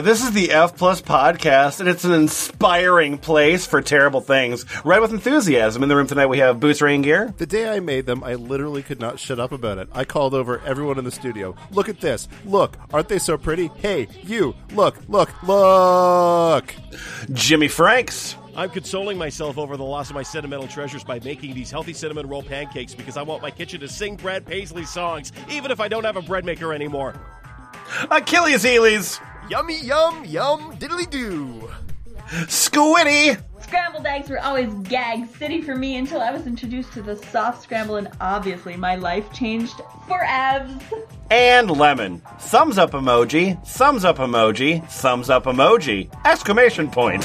are. This is the F Plus podcast, and it's an inspiring place for terrible things. Right with enthusiasm. In the room tonight, we have Boots Raingear. The day I made them, I literally could not shut up about it. I called over everyone in the studio. Look at this. Look, aren't they so pretty? Hey, you, look, look, look. Jimmy Franks. I'm consoling myself over the loss of my sentimental treasures by making these healthy cinnamon roll pancakes because I want my kitchen to sing Brad Paisley songs, even if I don't have a bread maker anymore. Achilles Heelies. Yummy, yum, yum, diddly do. Squiddy. Scrambled eggs were always gag city for me until I was introduced to the soft scramble, and obviously my life changed forever. And lemon. Thumbs up emoji. Thumbs up emoji. Thumbs up emoji. Exclamation point.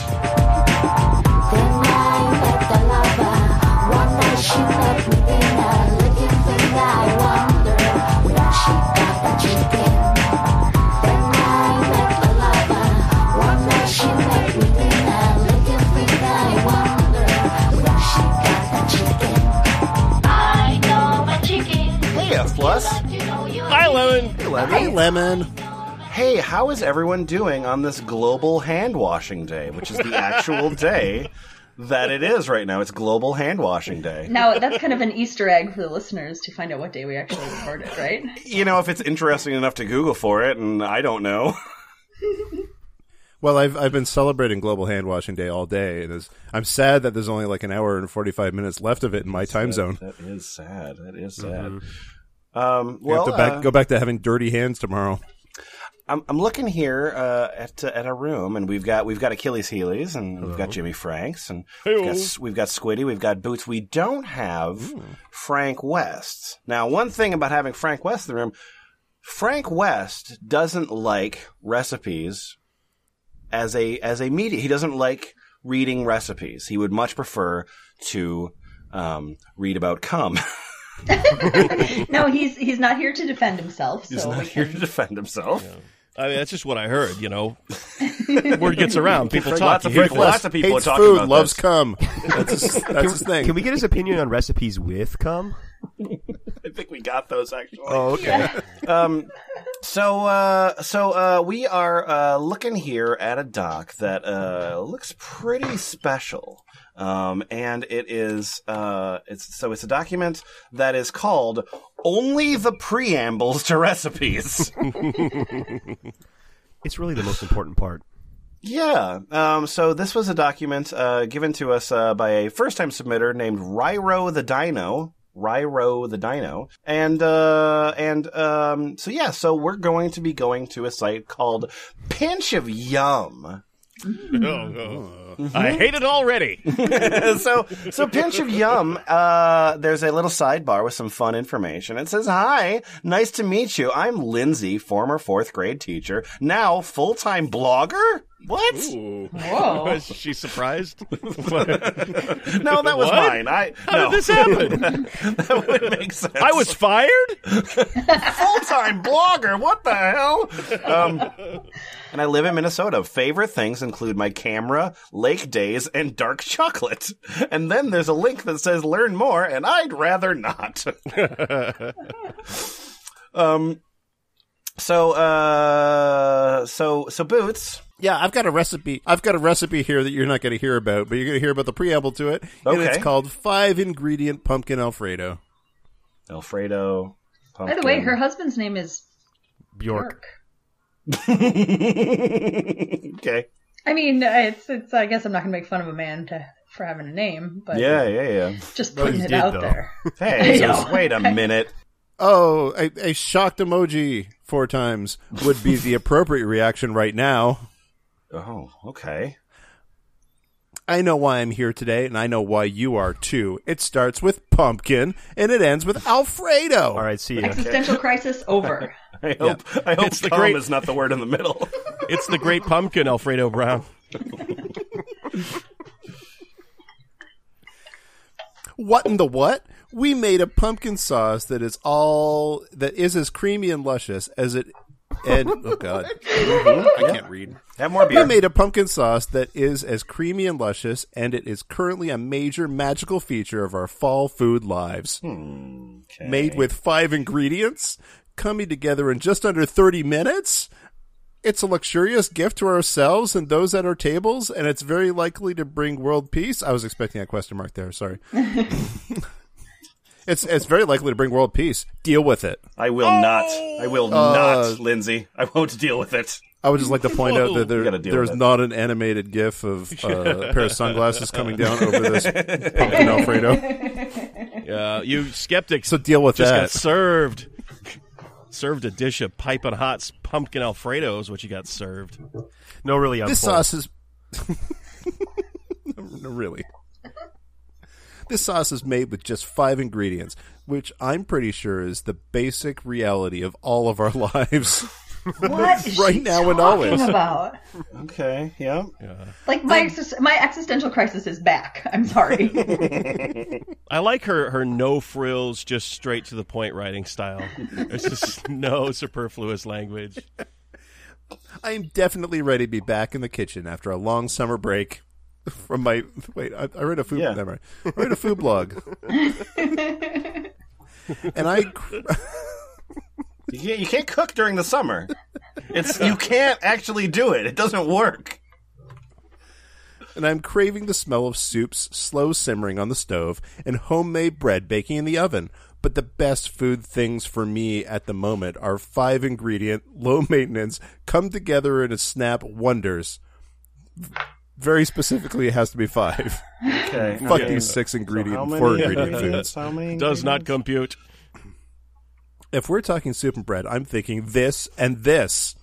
Hi, Lemon. Hey, Lemon. Hey, how is everyone doing on this global hand washing day, which is the actual day that it is right now? It's Global Hand Washing Day. Now, that's kind of an Easter egg for the listeners to find out what day we actually recorded, right? You know, if it's interesting enough to Google for it, and I don't know. Well, I've I've been celebrating Global Hand Washing Day all day, and it's- I'm sad that there's only like an hour and 45 minutes left of it in my time zone. That is sad. That is sad. Mm-hmm. Um, I have well, to back, uh, go back to having dirty hands tomorrow. I'm, I'm looking here uh, at uh, at a room, and we've got we've got Achilles Heelies, and we've got Jimmy Franks, and we've got, we've got Squiddy, we've got Boots. We don't have Frank West. Now, one thing about having Frank West in the room, Frank West doesn't like recipes as a as a media. He doesn't like reading recipes. He would much prefer to um, read about cum. No, he's he's not here to defend himself, He's so not here can. to defend himself. I mean, that's just what I heard, you know. Word gets around. People talk. Lots of people- things. lots of people Hates are talking food, about loves this. cum. That's his, that's his thing. Can we get his opinion on recipes with cum? I think we got those actually. Oh, okay. Um, so, uh, so, uh, we are, uh, looking here at a doc that, uh, looks pretty special. Um, and it is, uh, it's, so it's a document that is called Only the Preambles to Recipes. It's really the most important part. yeah. Um, so this was a document, uh, given to us, uh, by a first time submitter named Ryro the Dino. Ryro the Dino. And, uh, and, um, so yeah, so we're going to be going to a site called Pinch of Yum. Oh, oh. I hate it already. so, so Pinch of Yum, uh, there's a little sidebar with some fun information. It says, Hi, nice to meet you. I'm Lindsay, former fourth grade teacher, now full-time blogger? What? Ooh. Whoa. Was she surprised? No, that was What? mine. I, How no. did this happen? that would make sense. I was fired? full-time blogger. What the hell? Um, and I live in Minnesota. Favorite things include my camera, lake days, and dark chocolate. And then there's a link that says learn more, and I'd rather not. um. So, uh, so, so boots. Yeah, I've got a recipe. I've got a recipe here that you're not going to hear about, but you're going to hear about the preamble to it, Okay. and it's called five ingredient pumpkin alfredo. Alfredo. By the way, her husband's name is Bjork. Bjork. okay. I mean, uh, it's it's. I guess I'm not gonna make fun of a man to for having a name, but Yeah, yeah, yeah. just putting you it did, out though. there. Hey, I know. wait a minute. Oh, a, a shocked emoji four times would be the appropriate reaction right now. Oh, okay. I know why I'm here today, and I know why you are too. It starts with pumpkin, and it ends with Alfredo. All right, see you. Existential crisis over. I hope. I hope It's the cum great- is not the word in the middle. It's the great pumpkin, Alfredo Brown. What in the what? We made a pumpkin sauce that is all that is as creamy and luscious as it. And oh god, mm-hmm. I can't read. Have more We beer. made a pumpkin sauce that is as creamy and luscious, and it is currently a major magical feature of our fall food lives. Hmm, made with five ingredients, coming together in just under 30 minutes. It's a luxurious gift to ourselves and those at our tables, and it's very likely to bring world peace. I was expecting a question mark there. Sorry. it's it's very likely to bring world peace. Deal with it. I will not. I will Uh, not, Lindsay. I won't deal with it. I would just like to point out that there, there's not an animated GIF of uh, a pair of sunglasses coming down over this pumpkin Alfredo. Uh, you skeptics So deal with just got that. served. served a dish of piping hot pumpkin Alfredo is what you got served. No, really. I'm This full. sauce is no, really. This sauce is made with just five ingredients, which I'm pretty sure is the basic reality of all of our lives. What is Right she now and talking always. about? Okay, yeah. Like my exis- my existential crisis is back. I'm sorry. I like her her no frills, just straight to the point writing style. There's just no superfluous language. I am definitely ready to be back in the kitchen after a long summer break from my wait. I, I read a food. Yeah. Never. I read a food blog, and I You can't, you can't cook during the summer. It's you can't actually do it. It doesn't work. and I'm craving the smell of soups slow simmering on the stove and homemade bread baking in the oven. But the best food things for me at the moment are five ingredient, low maintenance, come together in a snap wonders. Very specifically, it has to be five. Okay. Fuck okay. these six ingredient, how many four ingredient foods. ingredients? How many? Does not compute. If we're talking soup and bread, I'm thinking this and this.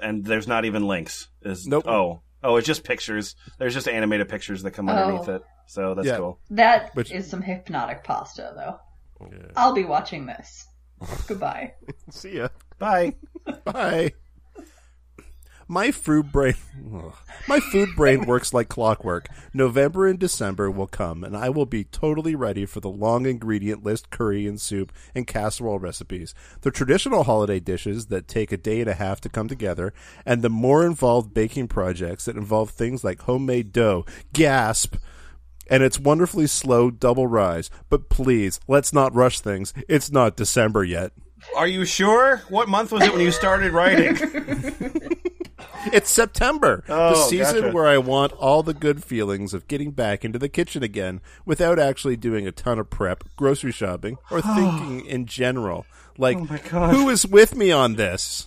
And there's not even links. Is Nope. Oh, oh, it's just pictures. There's just animated pictures that come underneath Oh. it. So that's Yeah. cool. That Which- is some hypnotic pasta, though. I'll be watching this. Goodbye. See ya. Bye. Bye. My food brain, ugh. my food brain works like clockwork. November and December will come, and I will be totally ready for the long ingredient list curry and soup and casserole recipes, the traditional holiday dishes that take a day and a half to come together, and the more involved baking projects that involve things like homemade dough. Gasp! And it's wonderfully slow double rise. But please, let's not rush things. It's not December yet. Are you sure? What month was it when you started writing? It's September, the Oh, season gotcha. where I want all the good feelings of getting back into the kitchen again without actually doing a ton of prep, grocery shopping, or thinking in general. Like, Oh who is with me on this?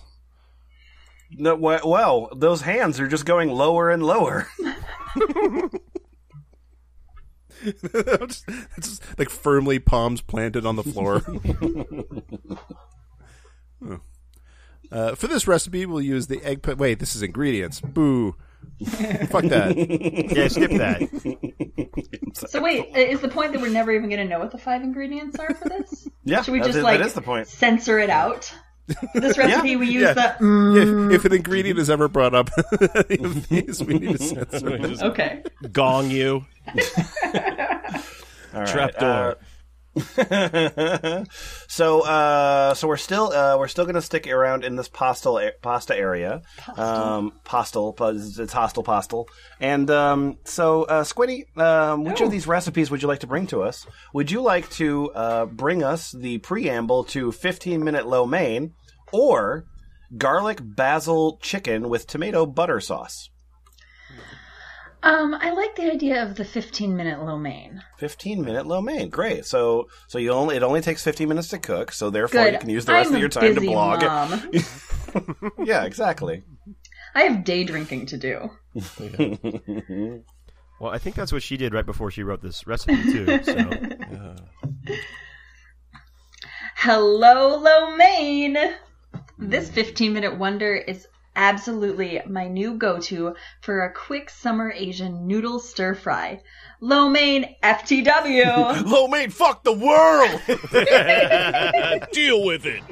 no, well, those hands are just going lower and lower. just, like firmly palms planted on the floor. Oh. Uh, for this recipe, we'll use the egg. Pe- Wait, this is ingredients. Boo. Fuck that. Yeah, skip that. So wait, is the point that we're never even going to know what the five ingredients are for this? Yeah, Should we just it- like that is the point. censor it out? This recipe, we use Yeah. the. Mm, If, if an ingredient is ever brought up any of these, we need to censor it. Okay. gong you. All right, Trapdoor. uh, so, uh, so we're still uh, we're still going to stick around in this postal pasta area. Um, postal, it's hostile postal, and um, so uh, Squiddy, um, which of these recipes would you like to bring to us? Would you like to uh, bring us the preamble to 15 minute lo mein, or garlic basil chicken with tomato butter sauce? Um, I like the idea of the 15 minute lo mein. 15 minute lo mein. Great. So so you only it only takes 15 minutes to cook, so therefore Good. you can use the rest I'm of your time to blog. Mom. Yeah, exactly. I have day drinking to do. Well, I think that's what she did right before she wrote this recipe too. So Hello, lo mein! This 15 minute wonder is absolutely my new go to for a quick summer Asian noodle stir fry. Lo mein FTW! lo mein fuck the world. Deal with it.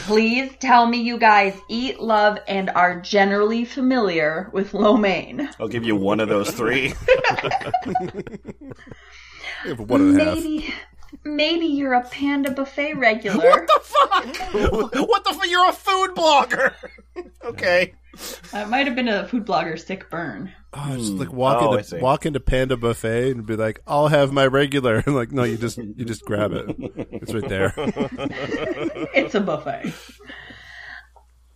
Please tell me you guys eat, love, and are generally familiar with lo mein. I'll give you one of those three. One and a half. Maybe, maybe you're a Panda Buffet regular. What the fuck? what the fuck? You're a food blogger. okay. That might have been a food blogger sick burn. Oh, just like walk Oh, I into see. walk into Panda Buffet and be like, "I'll have my regular." And like, no, you just you just grab it. It's right there. It's a buffet.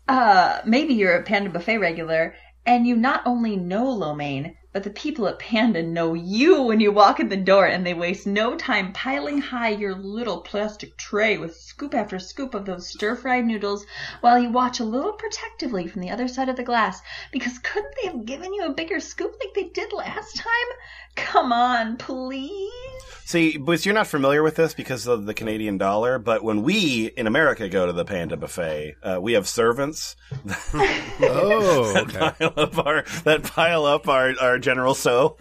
uh, maybe you're a Panda Buffet regular and you not only know lo mein, but the people at Panda know you when you walk in the door and they waste no time piling high your little plastic tray with scoop after scoop of those stir fried noodles while you watch a little protectively from the other side of the glass because couldn't they have given you a bigger scoop like they did last time? Come on, please. See, but you're not familiar with this because of the Canadian dollar, but when we in America go to the Panda Buffet, uh, we have servants Oh, that pile up our that pile up our, our general so.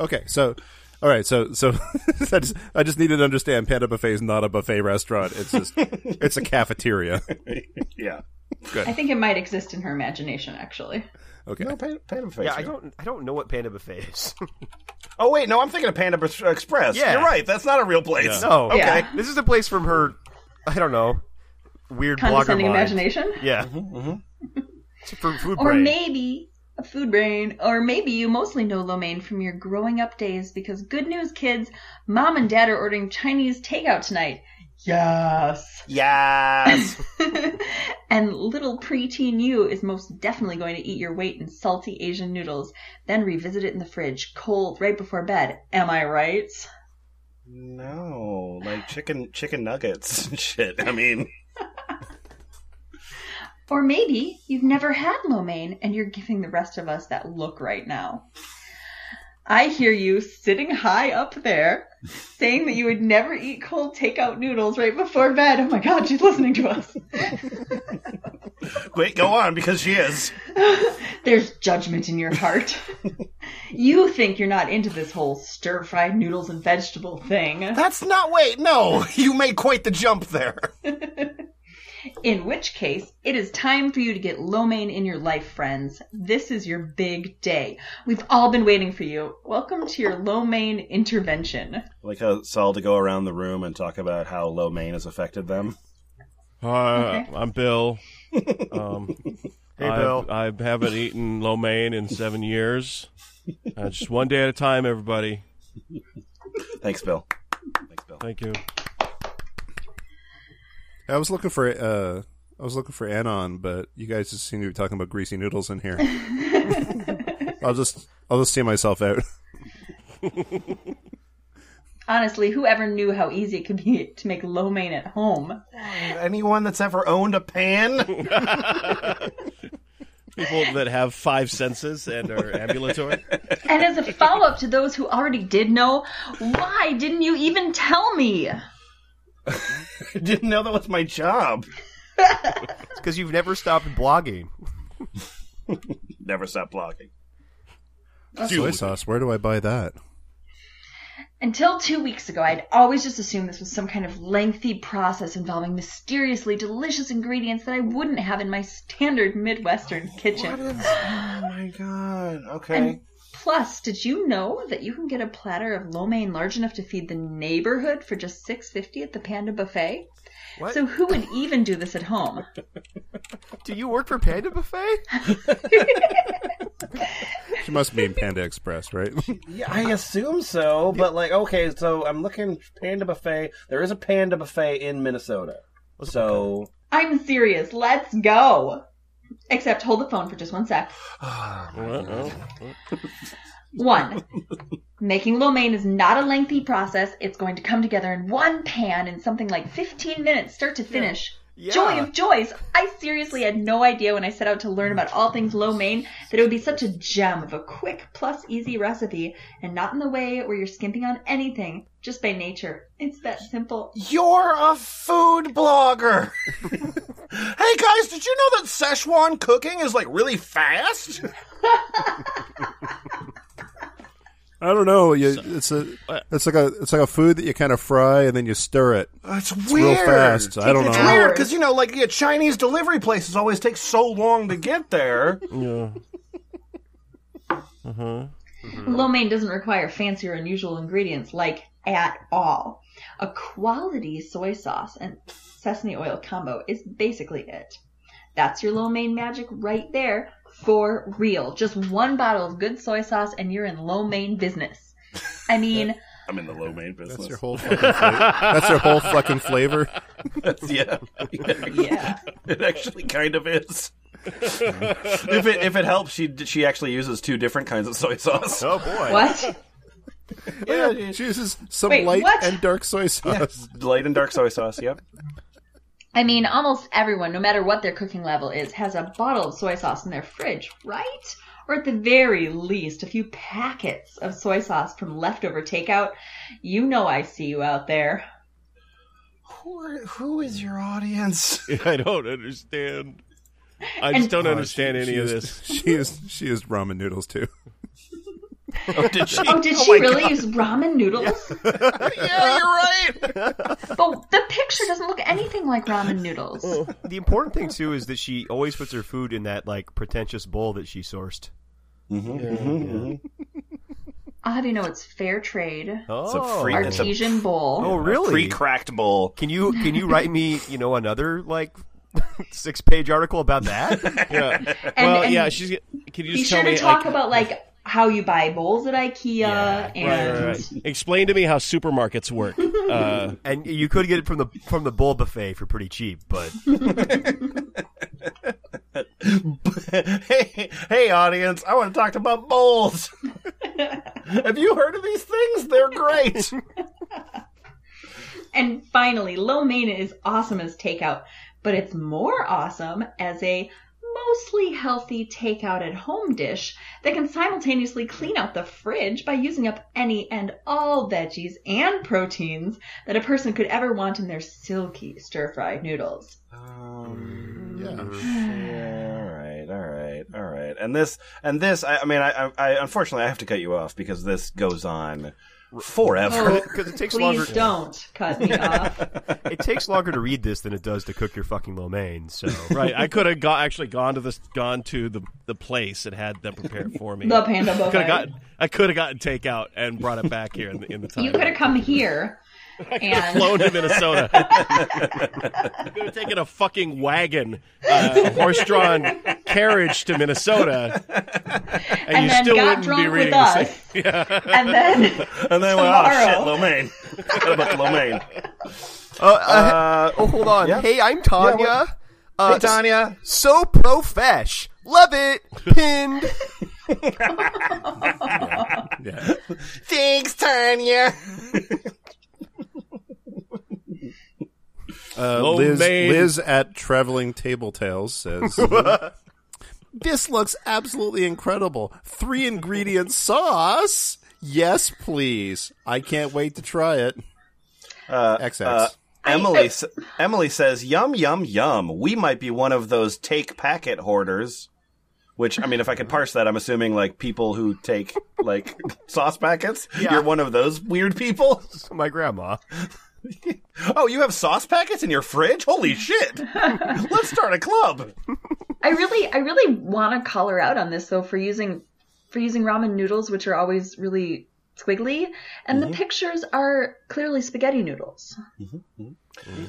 Okay, so all right, so so I just I just needed to understand Panda Buffet is not a buffet restaurant. It's just it's a cafeteria. yeah. Good. I think it might exist in her imagination, actually. Okay. No, Panda, Panda Buffet. Yeah, I don't. I don't know what Panda Buffet is. Oh wait, no, I'm thinking of Panda Bus- Express. Yeah. You're right. That's not a real place. no. Okay. Yeah. This is a place from her. I don't know. Weird blogger Condescending mind. imagination. Yeah. Mm-hmm, It's for food Or brain. maybe a food brain. Or maybe you mostly know lo mein from your growing up days because good news, kids, mom and dad are ordering Chinese takeout tonight. Yes. Yes. and little preteen you is most definitely going to eat your weight in salty Asian noodles, then revisit it in the fridge, cold, right before bed. Am I right? no, like chicken chicken nuggets and shit. I mean, Or maybe you've never had lo mein and you're giving the rest of us that look right now. I hear you sitting high up there saying that you would never eat cold takeout noodles right before bed. Oh my god, she's listening to us. wait, go on because she is. There's judgment in your heart. you think you're not into this whole stir fried noodles and vegetable thing. That's not. Wait, no, you made quite the jump there. In which case, it is time for you to get lo mein in your life, friends. This is your big day. We've all been waiting for you. Welcome to your lo mein intervention. Like how Saul to go around the room and talk about how lo mein has affected them. Hi, I'm Bill. Um, Hey, I, Bill. I haven't eaten lo mein in seven years. Uh, just one day at a time, everybody. Thanks, Bill. Thanks, Bill. Thank you. I was looking for uh I was looking for Anon, but you guys just seem to be talking about greasy noodles in here. I'll just I'll just see myself out. Honestly, whoever knew how easy it could be to make lo mein at home? Anyone that's ever owned a pan? People that have five senses and are ambulatory. And as a follow up to those who already did know, why didn't you even tell me? Didn't know that was my job. It's because you've never stopped blogging. Never stop blogging. Soy sauce. Where do I buy that? Until two weeks ago, I'd always just assumed this was some kind of lengthy process involving mysteriously delicious ingredients that I wouldn't have in my standard Midwestern kitchen. Oh my god. Okay. And plus, did you know that you can get a platter of lo mein large enough to feed the neighborhood for just six fifty at the Panda Buffet? What? So who would even do this at home? Do you work for Panda Buffet? She must mean Panda Express, right? Yeah, I assume so, but like, okay, so I'm looking Panda Buffet. There is a Panda Buffet in Minnesota. So I'm serious. Let's go. Except hold the phone for just one sec. One, making lo mein is not a lengthy process. It's going to come together in one pan in something like 15 minutes, start to finish. Yeah. Joy of joys! I seriously had no idea when I set out to learn about all things lo mein that it would be such a gem of a quick plus easy recipe, and not in the way where you're skimping on anything, just by nature. It's that simple. you're a food blogger. hey guys, did you know that Szechuan cooking is like really fast? I don't know. You, it's a it's like a it's like a food that you kind of fry and then you stir it. It's real weird. fast. I don't it's know. weird because you know, like yeah, Chinese delivery places always take so long to get there. Yeah. Uh-huh. Mm-hmm. Lo mein doesn't require fancy or unusual ingredients, like at all. A quality soy sauce and sesame oil combo is basically it. That's your lo mein magic right there, for real. Just one bottle of good soy sauce and you're in lo mein business. I mean, I'm in the lo mein business. That's your whole fucking flavor. That's your whole fucking flavor. yeah. Yeah. It actually kind of is. if it if it helps, she she actually uses two different kinds of soy sauce. Oh boy. What? Yeah, She uses some Wait, light what? and dark soy sauce. light and dark soy sauce. Yep. I mean, almost everyone, no matter what their cooking level is, has a bottle of soy sauce in their fridge, right? Or at the very least, a few packets of soy sauce from leftover takeout. You know I see you out there. Who are, who is your audience? I don't understand. I And- just don't Oh, understand she- any she of used- this. She is she used ramen noodles too. Oh, did she? Oh, did she really use ramen noodles? yeah, you're right. but the picture doesn't look anything like ramen noodles. The important thing too is that she always puts her food in that like pretentious bowl that she sourced. Mm hmm. mm-hmm I'll have you know it's fair trade. Oh, free- It's a- Artesian bowl. oh really? Pre-cracked bowl. Can you can you write me you know another like six page article about that? Yeah. And- well, and yeah. She's. Can you Be just sure tell to talk like, about like how you buy bowls at IKEA Yeah, and Right, right, right. Explain to me how supermarkets work. Uh, and you could get it from the from the bowl buffet for pretty cheap, but hey, hey, audience! I want to talk about bowls. Have you heard of these things? They're great. And finally, lo mein is awesome as takeout, but it's more awesome as a mostly healthy takeout at home dish that can simultaneously clean out the fridge by using up any and all veggies and proteins that a person could ever want in their silky stir fried noodles. Um, Yeah. yeah, all right, all right, all right. And this, and this. I, I mean, I, I, I, unfortunately, I have to cut you off because this goes on forever. Oh, because it takes please longer. don't cut me off. It takes longer to read this than it does to cook your fucking lo mein. So right. I could have got actually gone to this, gone to the the place and had them prepared for me. The panda Could buffet. gotten. I could have gotten takeout and brought it back here in the, in the time. You could have come here and flown to Minnesota. could have taken a fucking wagon, uh, a horse-drawn carriage to Minnesota, and, and you still got wouldn't drunk be with reading the us. same. and then and then, well, oh shit, Tomorrow. lo about lo mein. Uh, uh, oh, hold on. yeah. Hey, I'm Tanya. Yeah, uh, Hey, Tanya. So profesh. Love it. Pinned. Yeah. Thanks, Tanya. Uh, Lo Liz, mein. Liz at Traveling Table Tales says, "This looks absolutely incredible. Three ingredient sauce. Yes, please. I can't wait to try it." Uh, XX. uh, Emily, s- Emily says, "Yum, yum, yum. We might be one of those take packet hoarders." Which I mean, if I could parse that, I'm assuming like people who take like sauce packets. Yeah. You're one of those weird people. My grandma. Oh, you have sauce packets in your fridge? Holy shit! Let's start a club. I really, I really want to call her out on this though for using, for using ramen noodles, which are always really squiggly, and Mm-hmm. the pictures are clearly spaghetti noodles.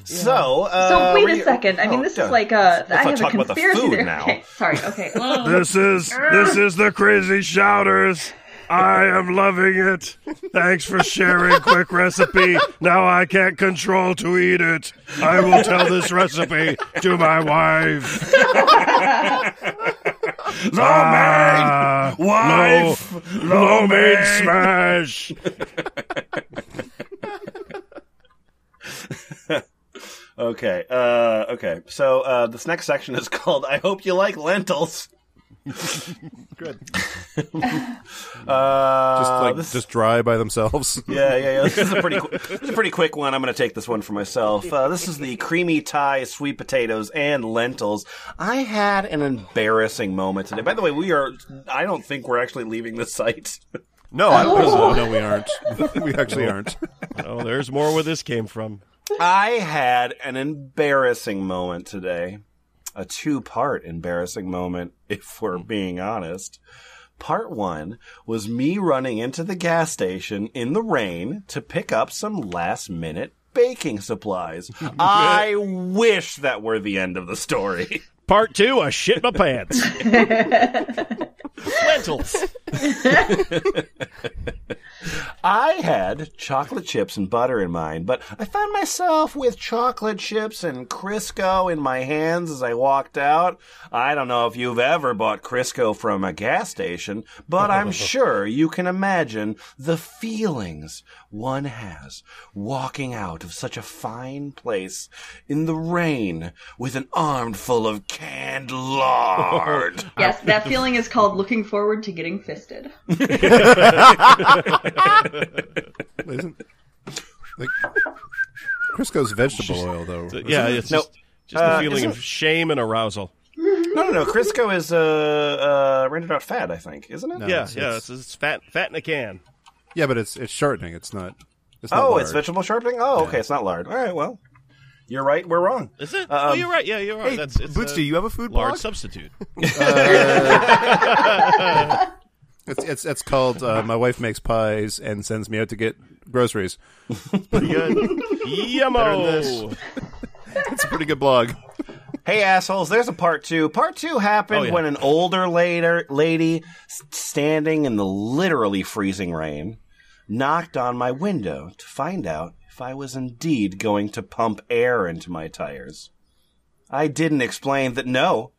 So, uh, So wait were a you- second. I mean, oh, this yeah. is like a. Let's I not have a talk about the conspiracy food there. now. Okay, sorry. Okay. This is this is the crazy shouters. I am loving it. Thanks for sharing quick recipe. Now I can't control to eat it. I will tell this recipe to my wife. Lo Ah, Wife! Lo, lo mein smash. Okay. Uh, okay. So uh, this next section is called "I hope you like lentils." Good. Uh, Just like this- just dry by themselves. yeah, yeah, yeah. This is a pretty, qu- this is a pretty quick one. I'm going to take this one for myself. Uh, this is the creamy Thai sweet potatoes and lentils. I had an embarrassing moment today. By the way, we are. I don't think we're actually leaving the site. No, I don't think so. no, we aren't. we actually aren't. Oh, there's more where this came from. I had an embarrassing moment today. A two part embarrassing moment, if we're being honest. Part one was me running into the gas station in the rain to pick up some last minute baking supplies. I wish that were the end of the story. Part two, I shit my pants. Lentils. I had chocolate chips and butter in mine, but I found myself with chocolate chips and Crisco in my hands as I walked out. I don't know if you've ever bought Crisco from a gas station, but I'm sure you can imagine the feelings one has walking out of such a fine place in the rain with an armful of canned lard. Yes, that feeling is called looking forward to getting fisted. Isn't like Crisco's vegetable oil though? yeah, it's No. just, just Uh, a feeling of shame and arousal. No, no, no. Crisco is uh, uh, rendered out fat, I think, isn't it? No, yeah, it's- yeah, it's- it's, it's fat, fat in a can. Yeah, but it's it's shortening. It's not. It's not Oh, lard. it's vegetable sharpening. Oh, okay, it's not lard. All right, well, you're right. We're wrong. Is it? oh, you're right. Yeah, you're right. Hey, That's it's Boots, do you have a food lard blog? substitute? It's it's it's called. Uh, my wife makes pies and sends me out to get groceries. It's Pretty good. Yummo. It's a pretty good blog. Hey, assholes! There's a part two. Part two happened Oh, yeah. when an older later lady, standing in the literally freezing rain, knocked on my window to find out if I was indeed going to pump air into my tires. I didn't explain that no,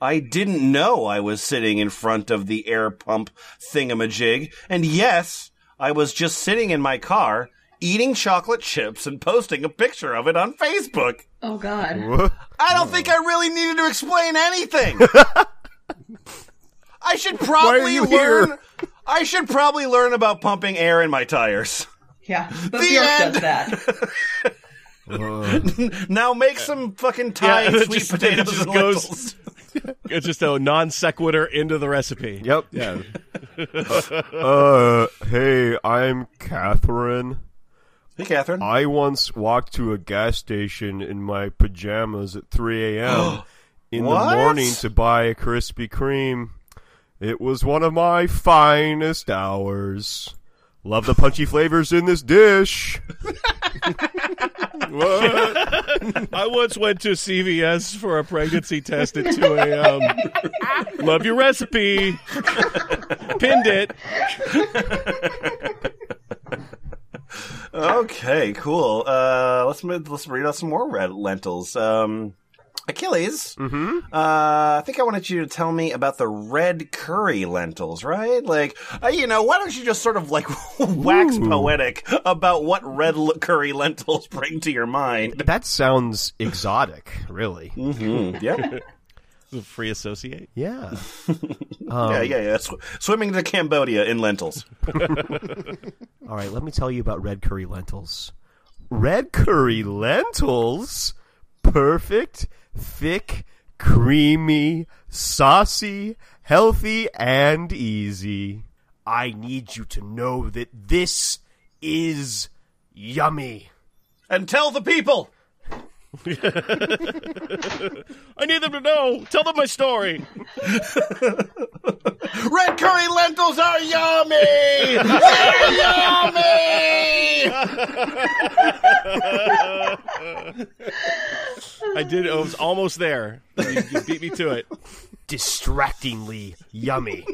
I didn't know I was sitting in front of the air pump thingamajig, and yes, I was just sitting in my car eating chocolate chips and posting a picture of it on Facebook. Oh God. I don't think I really needed to explain anything. I should probably learn. here? I should probably learn about pumping air in my tires. Yeah, The end. does that. Now make some fucking Thai it sweet just- it potatoes just and goes- lentils. It's just a non sequitur into the recipe. Yep. Yeah, Uh, hey, I'm Catherine. Hey, Catherine. I once walked to a gas station in my pajamas at 3 a.m. in What? the morning to buy a Krispy Kreme. It was one of my finest hours. Love the punchy flavors in this dish. what? I once went to CVS for a pregnancy test at 2 a.m. Love your recipe. Pinned it. Okay, cool. Uh, let's let's read out some more red lentils. Um, Achilles. Mm-hmm. Uh, I think I wanted you to tell me about the red curry lentils, right? Like, uh, you know, why don't you just sort of like wax poetic about what red l- curry lentils bring to your mind? That sounds exotic, really. Mm, yeah, Free associate. Yeah. Um, yeah, yeah, yeah. Sw- swimming to Cambodia in lentils. All right, let me tell you about red curry lentils. Red curry lentils? Perfect, thick, creamy, saucy, healthy, and easy. I need you to know that this is yummy. And tell the people. I need them to know. Tell them my story. Red curry lentils are yummy! They're yummy! I did. I was almost there. You, you beat me to it. Distractingly yummy.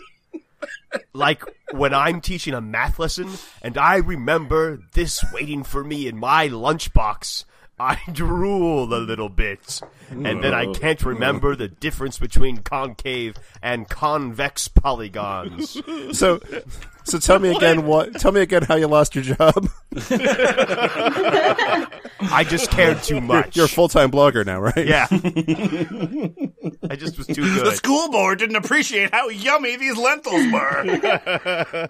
like when I'm teaching a math lesson and I remember this waiting for me in my lunchbox. I drool a little bit, and then I can't remember the difference between concave and convex polygons. So, so tell me again what? Tell me again how you lost your job. I just cared too much. You're a full time blogger now, right? yeah. I just was too good. The school board didn't appreciate how yummy these lentils were.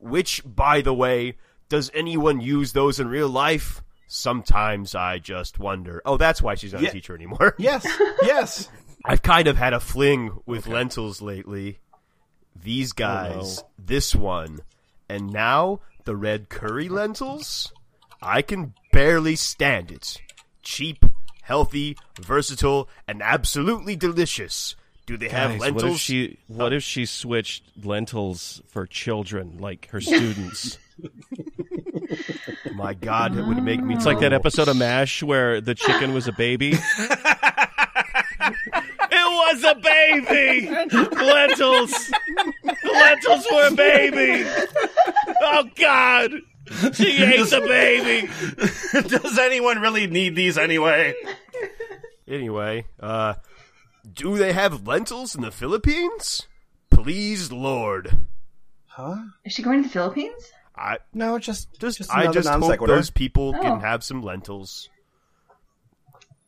Which, by the way, does anyone use those in real life? Sometimes I just wonder. Oh, that's why she's not Yeah. a teacher anymore. yes, yes. I've kind of had a fling with lentils lately. These oh, guys, this one, and now the red curry lentils? I can barely stand it. Cheap, healthy, versatile, and absolutely delicious. Do they have Guys, lentils? What if she? What if she switched lentils for children, like her students? My God, it would make me. It's like that episode of MASH where the chicken was a baby. it was a baby. Lentils. The lentils were a baby. Oh God, she ate the baby. Does anyone really need these anyway? Anyway, uh, do they have lentils in the Philippines? Please, Lord. Huh? Is she going to the Philippines? I No, just just, just I just hope sequitur. those people Oh. can have some lentils.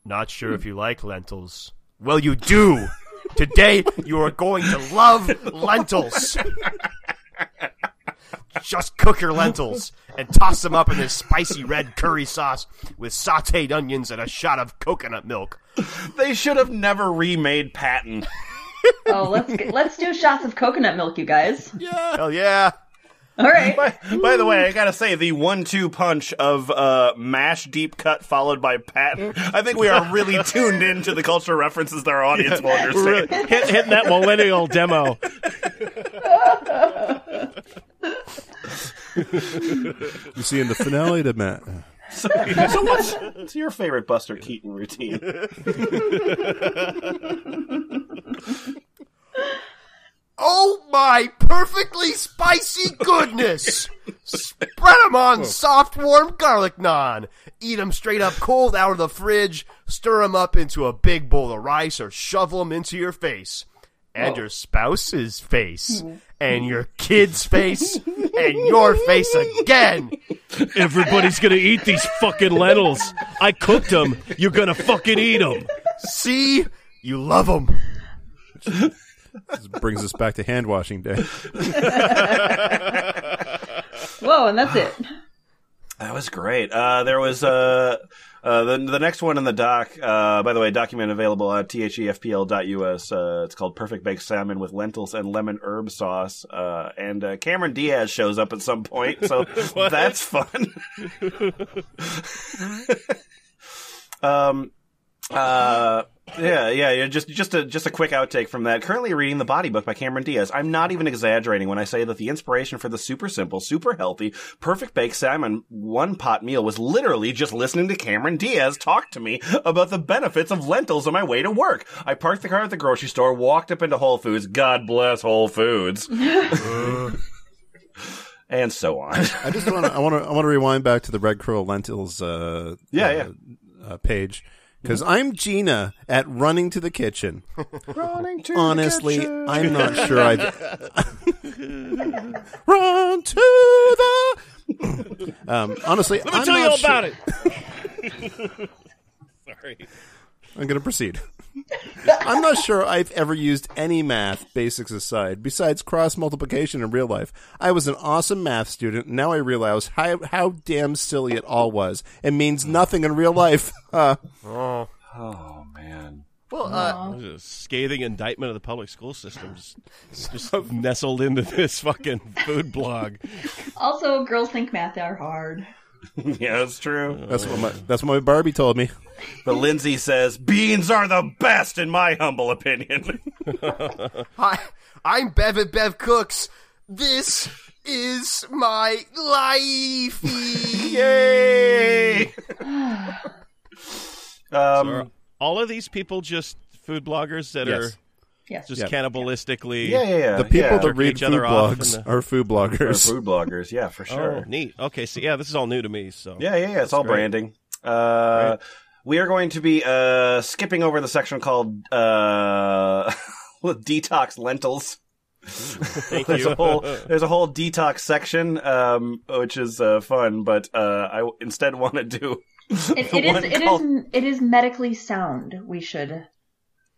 Not sure if you like lentils. Well, you do. Today you are going to love lentils. Just cook your lentils and toss them up in this spicy red curry sauce with sautéed onions and a shot of coconut milk. They should have never remade Patton. Oh, let's get, let's do shots of coconut milk, you guys. Hell yeah. All right. By, by the way, I gotta say, the one-two punch of uh, mash deep cut followed by Patton. I think we are really tuned into the cultural references that our audience will We're really understand. hit, hitting that millennial demo. You see, in the finale to MASH. So, so what's, what's your favorite Buster Keaton routine? Oh my perfectly spicy goodness! Spread 'em on soft, warm garlic naan. Eat 'em straight up cold out of the fridge. Stir 'em up into a big bowl of rice or shovel 'em into your face. And your spouse's face. Mm-hmm. And your kid's face. And your face again. Everybody's gonna eat these fucking lentils. I cooked them. You're gonna fucking eat them. See? You love 'em. This brings us back to hand washing day. Whoa, and that's it. That was great. Uh, there was uh, uh, the the next one in the doc. Uh, by the way, document available at thefpl.us. Uh, it's called Perfect Baked Salmon with Lentils and Lemon Herb Sauce. Uh, and uh, Cameron Diaz shows up at some point, so that's fun. um. Uh. Yeah, yeah, yeah. Just, just a, just a quick outtake from that. Currently reading the Body Book by Cameron Diaz. I'm not even exaggerating when I say that the inspiration for the super simple, super healthy, perfect baked salmon one pot meal was literally just listening to Cameron Diaz talk to me about the benefits of lentils on my way to work. I parked the car at the grocery store, walked up into Whole Foods. God bless Whole Foods. and so on. I just want to. I want to. I want to rewind back to the Red Curry Lentils. Uh, Yeah, uh, yeah. Uh, page because I'm Gina at running to the kitchen. Running to Honestly, the kitchen. I'm not sure I run to the. um, honestly, Let me I'm tell you all sure- about it. Sorry. I'm going to proceed. I'm not sure I've ever used any math, basics aside, besides cross multiplication in real life. I was an awesome math student, now I realize how, how damn silly it all was. It means nothing in real life. Uh, Oh. Oh man. Well, uh, This is a scathing indictment of the public school system. Just, just nestled into this fucking food blog. Also, girls think math are hard. yeah, that's true. that's what my that's what my Barbie told me. But Lindsay says beans are the best in my humble opinion. Hi, I'm Bev at Bev Cooks. This is my life. Yay! um, Are all of these people just food bloggers that Yes. are Yes. just Yeah. cannibalistically? yeah, yeah, yeah. The people yeah. that Jerk read each food other off blogs the- are food Or bloggers. food bloggers, yeah, for Oh, sure. neat. Okay, so yeah, this is all new to me. So Yeah, yeah, yeah. It's all great. branding. Uh, We are going to be uh, skipping over the section called uh, detox lentils. thank There's you. a whole there's a whole detox section, um, which is uh, fun, but uh, I instead want to do It, the it is. one It called- is. It is medically sound. We should.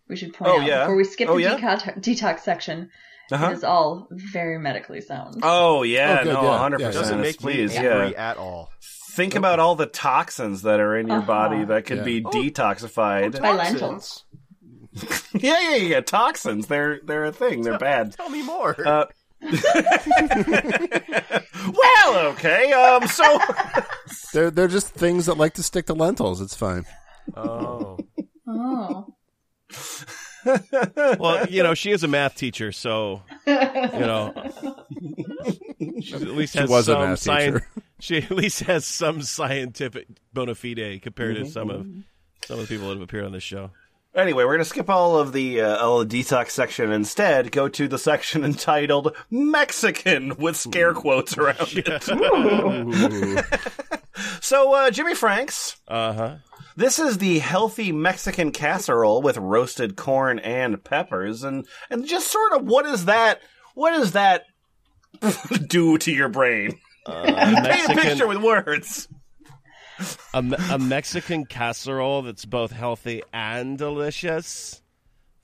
We should point Oh, out yeah? before we skip Oh, the yeah? deco- detox section. Uh-huh. It is all very medically sound. Oh yeah, Oh, good, no, hundred yeah, yeah. percent. Doesn't make Please, me yeah. at all. Think about all the toxins that are in your Uh-huh. body that could Yeah. be Oh. detoxified. By lentils. yeah, yeah, yeah. Toxins, they're they're a thing. They're bad. Tell me more. Uh, well, okay. Um, so They're they're just things that like to stick to lentils. It's fine. oh. Oh. Well, you know, she is a math teacher, so you know, she at least She has was a some math scien- teacher. She at least has some scientific bona fide compared to some of Mm-hmm. some of the people that have appeared on this show. Anyway, we're gonna skip all of the uh, all the detox section instead. Go to the section entitled Mexican with scare quotes around it. so, uh, Jimmy Franks, Uh huh. This is the healthy Mexican casserole with roasted corn and peppers, and and just sort of what is that? What does that do to your brain? Uh, Paint a picture with words. a, Me- a Mexican casserole that's both healthy and delicious,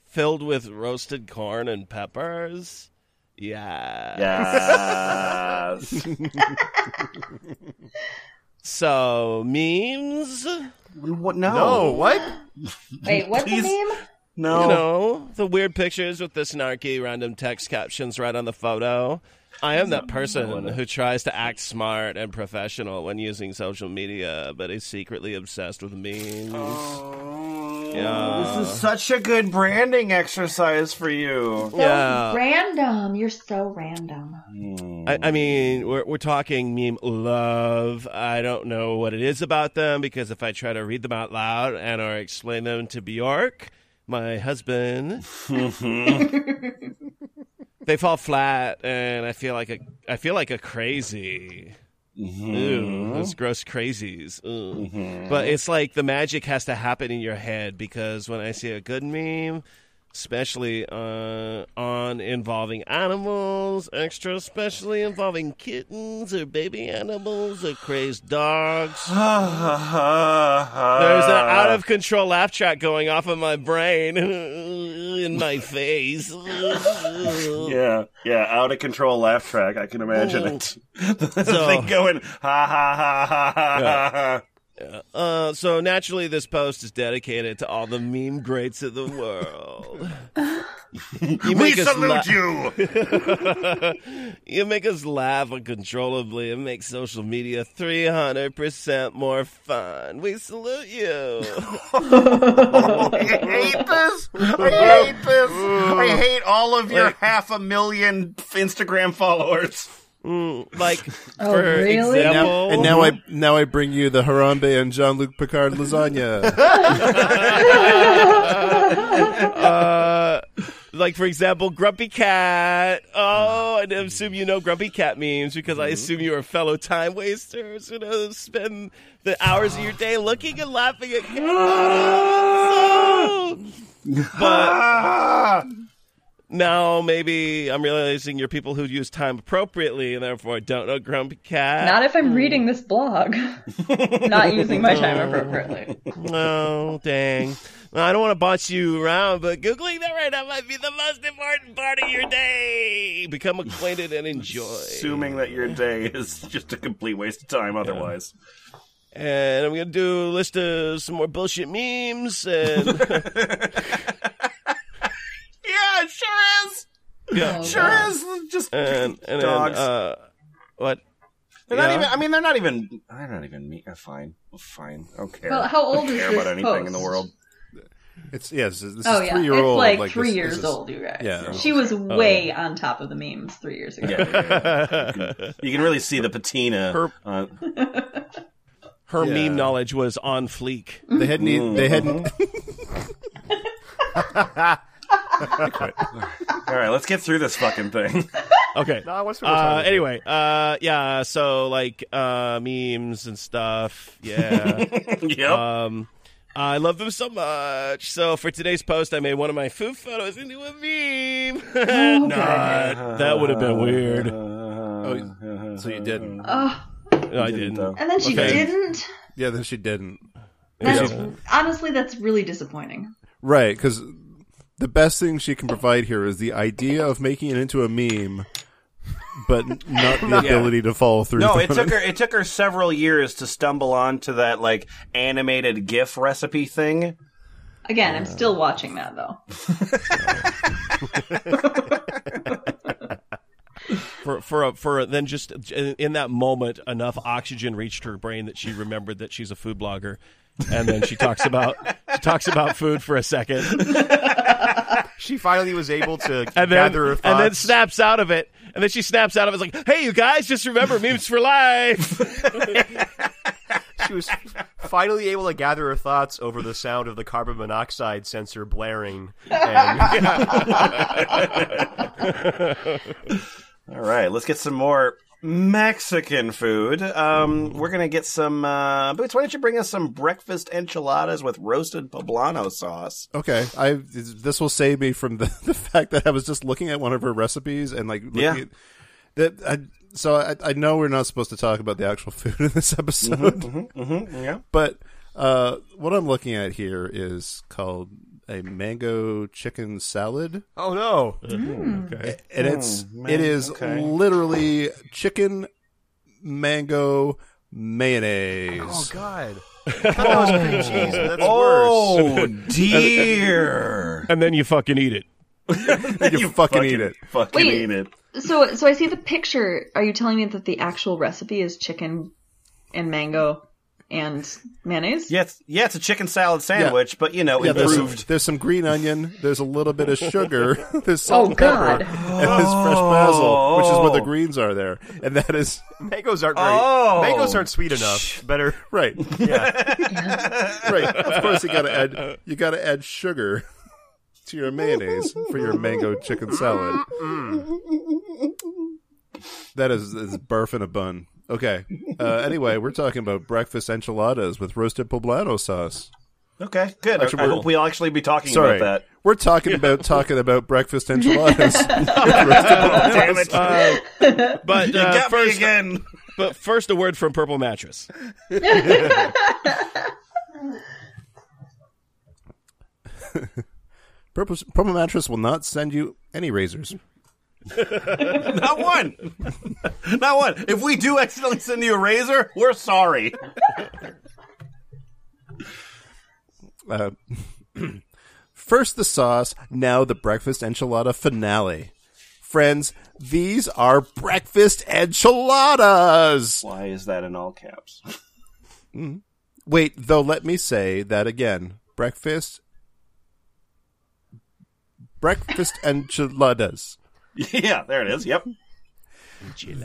filled with roasted corn and peppers. Yeah. Yes. So memes, what? No. No, what? Wait, what's Please. the name? No. you know, the weird pictures with the snarky random text captions right on the photo. I am that person who tries to act smart and professional when using social media, but is secretly obsessed with memes. Oh. Yeah. This is such a good branding exercise for you. So Yeah. random. You're so random. I, I mean, we're, we're talking meme love. I don't know what it is about them because if I try to read them out loud and or explain them to Bjork, my husband, they fall flat, and I feel like a I feel like a crazy. Ooh, those gross crazies. Ooh. But it's like the magic has to happen in your head because when I see a good meme, especially uh, on involving animals, extra especially involving kittens or baby animals or crazed dogs. There's an out of control laugh track going off of my brain in my face. Yeah, yeah, out of control laugh track. I can imagine oh. it. the thing going ha ha ha ha ha ha. Uh, so naturally, this post is dedicated to all the meme greats of the world. We salute la- you. You make us laugh uncontrollably and make social media 300% more fun. We salute you. I hate this. I hate this. I hate all of your half a million Instagram followers. Like, Oh, for really? example, And now I now I bring you the Harambe and Jean Luc Picard lasagna. uh, like for example, Grumpy Cat. Oh, I assume you know Grumpy Cat memes because I assume you're a fellow time wasters who know spend the hours of your day looking and laughing at cat models. but now maybe I'm realizing you're people who use time appropriately and therefore don't know Grumpy Cat. Not if I'm hmm. reading this blog. Not using my time appropriately. No, dang. I don't want to boss you around, but Googling that right now might be the most important part of your day. Become acquainted and enjoy. Assuming that your day is just a complete waste of time otherwise. And I'm going to do a list of some more bullshit memes. And Yeah, it sure is. yeah, Sure is. Just and, and then, dogs. uh, what? they're not even. I mean, they're not even. They're not even me. Uh, fine, fine. I don't care. Well, how I old don't is care this about anything in the post? world. It's yes, this is Oh yeah, three year it's old. like, three this- years this is- old, you guys. Yeah. She was way on top of the memes three years ago. Yeah, yeah, yeah. You, can, you can really see the patina. Her- uh, Her Yeah. meme knowledge was on fleek. They hadn't. e- They hadn't. all right, let's get through this fucking thing. Okay. No, what's what we're Uh, anyway, uh, yeah, so like uh, memes and stuff. Yeah. yep. Um, I love them so much. So for today's post, I made one of my food photos into a meme. Not. That would have been weird. Oh, so you didn't. Oh, No, I didn't. though. and then she Okay. didn't. Yeah, then she didn't. That's, honestly, that's really disappointing. Right, because the best thing she can provide here is the idea of making it into a meme, but not the ability to follow through. No, it took her. It took her several years to stumble onto that like animated GIF recipe thing. Again, I'm still watching that though. For for a, for then just in that moment, enough oxygen reached her brain that she remembered that she's a food blogger, and then she talks about she talks about food for a second, she finally was able to and then gather her and then snaps out of it, and then she snaps out of it like, "Hey, you guys, just remember memes for life." she was finally able to gather her thoughts over the sound of the carbon monoxide sensor blaring. And All right, let's get some more Mexican food. Um, we're gonna get some. Uh, Boots, why don't you bring us some breakfast enchiladas with roasted poblano sauce? Okay, I this will save me from the, the fact that I was just looking at one of her recipes and like Yeah. at, that. I, so I, I know we're not supposed to talk about the actual food in this episode, Mm-hmm, yeah. but uh, what I'm looking at here is called a mango chicken salad, oh no, mm-hmm. okay and it's oh, man- it is okay. literally chicken mango mayonnaise. oh god, I thought that was cream cheese. That's worse. Oh dear! And then you fucking eat it. you, fucking, eat it. Fucking Wait. eat it. So, so I see the picture. Are you telling me that the actual recipe is chicken and mango and mayonnaise? Yeah, it's, yeah, it's a chicken salad sandwich, but you know, Yeah, there's some, improved. there's some green onion. There's a little bit of sugar. there's oh, salt Oh, and pepper, God. and there's fresh basil, which is what the oh. greens are there. And that is Mangoes aren't very. Oh. Mangoes aren't sweet enough. Better. right, Yeah. right. Of course, you gotta add you gotta add sugar to your mayonnaise for your mango chicken salad. That is, is burf in a bun. Okay. Uh, anyway, we're talking about breakfast enchiladas with roasted poblano sauce. Okay, good. Actually, I we're- hope we'll actually be talking Sorry, about that. we're talking about talking about breakfast enchiladas. Damn it! Uh, but you uh, first, again. but first, a word from Purple Mattress. Purple, Purple Mattress will not send you any razors. Not one. Not one. If we do accidentally send you a razor, we're sorry. Uh, first the sauce, now the breakfast enchilada finale. Friends, these are breakfast enchiladas. Why is that in all caps? Wait, though, let me say that again. Breakfast. Breakfast enchiladas. yeah, there it is. Yep.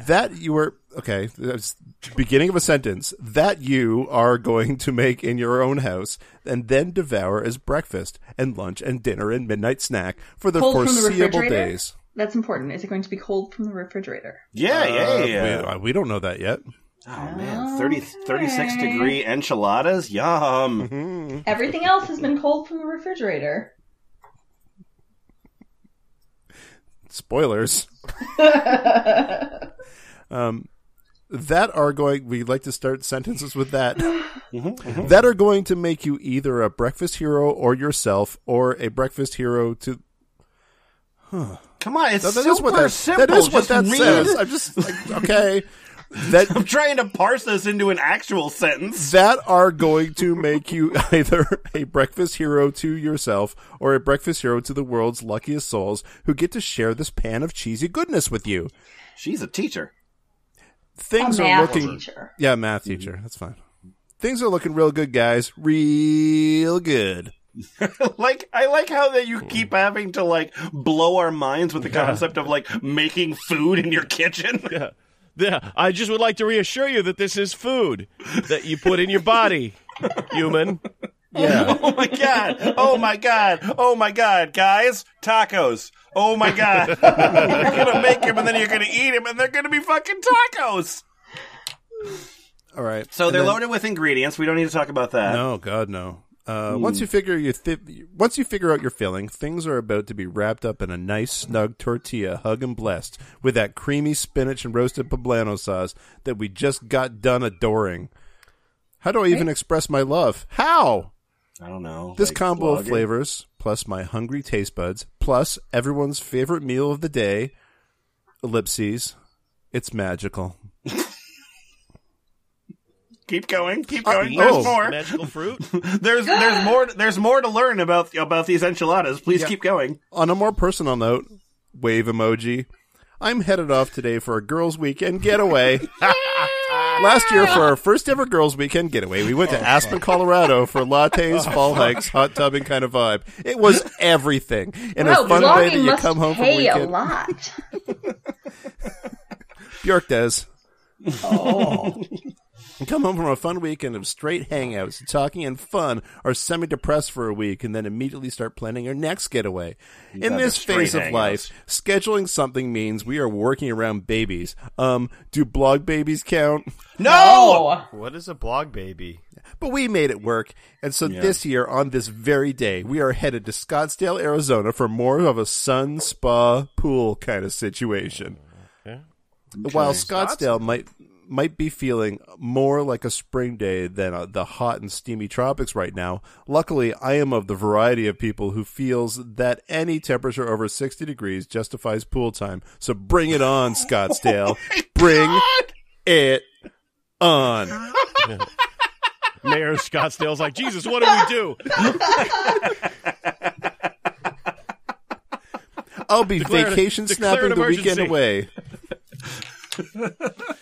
That you were okay. That's beginning of a sentence that you are going to make in your own house and then devour as breakfast and lunch and dinner and midnight snack for the Cold from the foreseeable days. That's important. Is it going to be cold from the refrigerator? Yeah, yeah, yeah. We, uh, we don't know that yet. Oh man, 30, 36 degree enchiladas. Yum. Everything else has been cold from the refrigerator. Spoilers. um, that are going. We like to start sentences with that. That are going to make you either a breakfast hero or yourself, or a breakfast hero to Come on, it's That is super what that, simple. that is what Just that read says. I'm just like, okay. That I'm trying to parse this into an actual sentence. that are going to make you either a breakfast hero to yourself or a breakfast hero to the world's luckiest souls who get to share this pan of cheesy goodness with you. She's a teacher. Things a are math looking teacher. Yeah, math teacher. That's fine. Things are looking real good, guys. Real good. like I like how that you keep having to like blow our minds with the concept of like making food in your kitchen. Yeah. Yeah. I just would like to reassure you that this is food that you put in your body, human. Yeah. Oh my god! Oh my god! Oh my god, guys! Tacos! Oh my god! you're gonna make them and then you're gonna eat them and they're gonna be fucking tacos. All right. So And they're then- loaded with ingredients. We don't need to talk about that. No, God, no. Uh, Once you figure you th- once you figure out your filling, things are about to be wrapped up in a nice snug tortilla, hug and blessed with that creamy spinach and roasted poblano sauce that we just got done adoring. How do I even express my love? How? I don't know. This Like, combo of flavors, plus my hungry taste buds, plus everyone's favorite meal of the day, ellipses, it's magical. Keep going. Keep uh, going. oh. There's more. Magical fruit. There's there's more. There's more to learn about about these enchiladas. Please keep going. On a more personal note, wave emoji. I'm headed off today for a girls' weekend getaway. Last year, for our first ever girls' weekend getaway, we went to Aspen, Colorado for lattes, fall hikes, hot tubbing kind of vibe. It was everything in Wow, a fun way that you come home from pay a weekend. lot. Bjork does. Oh. And come home from a fun weekend of straight hangouts, talking and fun, or semi-depressed for a week, and then immediately start planning our next getaway. In this phase of hangouts. life, scheduling something means we are working around babies. Um, do blog babies count? No. What is a blog baby? But we made it work. And so this year, on this very day, we are headed to Scottsdale, Arizona for more of a sun, spa, pool kind of situation. While Scottsdale might might be feeling more like a spring day than uh, the hot and steamy tropics right now, luckily I am of the variety of people who feels that any temperature over 60 degrees justifies pool time. So bring it on, Scottsdale. bring it on. Mayor of Scottsdale's like, Jesus, what do we do? I'll be Declare vacation declare snapping the weekend away.